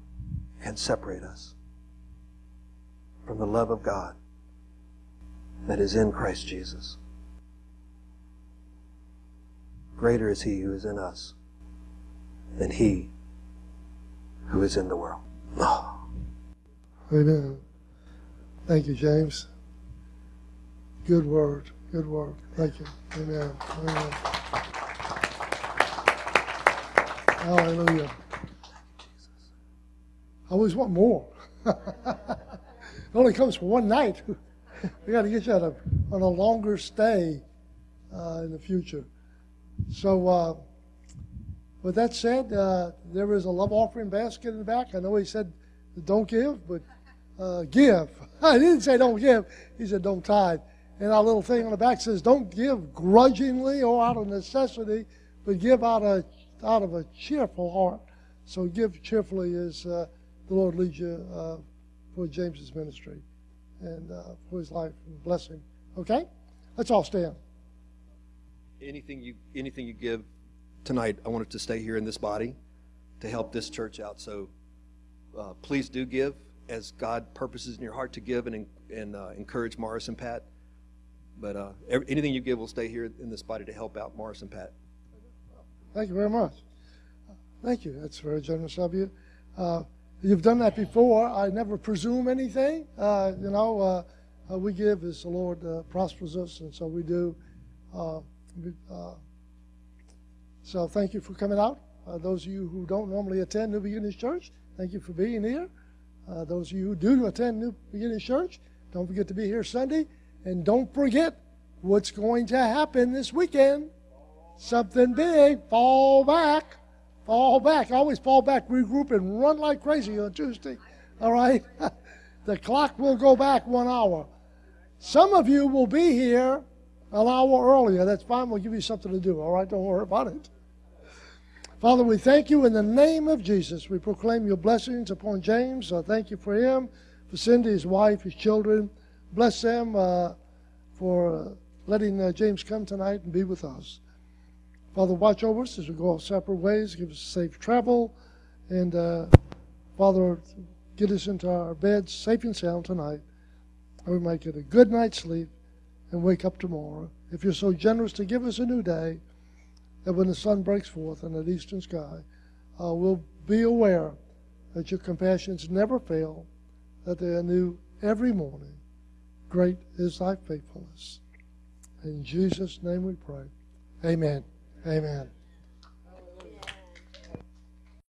can separate us from the love of God that is in Christ Jesus. Greater is he who is in us than he who is in the world. Oh. Amen. Thank you, James. Good word. Good word. Thank you. Amen. Amen. Hallelujah. I always want more. [laughs] it only comes for one night. [laughs] we got to get you on a, on a longer stay uh, in the future. So, uh, with that said, uh, there is a love offering basket in the back. I know he said don't give, but uh, give. [laughs] I didn't say don't give. He said don't tithe. And our little thing on the back says don't give grudgingly or out of necessity, but give out of out of a cheerful heart. So give cheerfully as uh, the Lord leads you uh, for James's ministry and uh, for his life and bless him. Okay, let's all stand. Anything you anything you give tonight, I want it to stay here in this body to help this church out. So uh, please do give as God purposes in your heart to give and and uh, encourage Morris and Pat. But uh, anything you give will stay here in this body to help out Morris and Pat. Thank you very much. Thank you. That's very generous of you. Uh, you've done that before. I never presume anything. Uh, you know, uh, uh we give as the Lord uh, prospers us, and so we do. Uh, so thank you for coming out. those of you who don't normally attend New Beginnings Church, thank you for being here. those of you who do attend New Beginnings Church, don't forget to be here Sunday. And don't forget what's going to happen this weekend. Something big. Fall back. Fall back. Always fall back, regroup, and run like crazy on Tuesday. All right? [laughs] the clock will go back one hour. Some of you will be here an hour earlier. That's fine. We'll give you something to do. All right? Don't worry about it. Father, we thank you in the name of Jesus. We proclaim your blessings upon James. I thank you for him, for Cindy, his wife, his children. Bless them uh, for letting uh, James come tonight and be with us. Father, watch over us as we go our separate ways. Give us safe travel. And uh, Father, get us into our beds safe and sound tonight. And we might get a good night's sleep and wake up tomorrow. If you're so generous to give us a new day, that when the sun breaks forth in that eastern sky, uh, we'll be aware that your compassions never fail, that they are new every morning. Great is thy faithfulness. In Jesus' name we pray. Amen. Amen.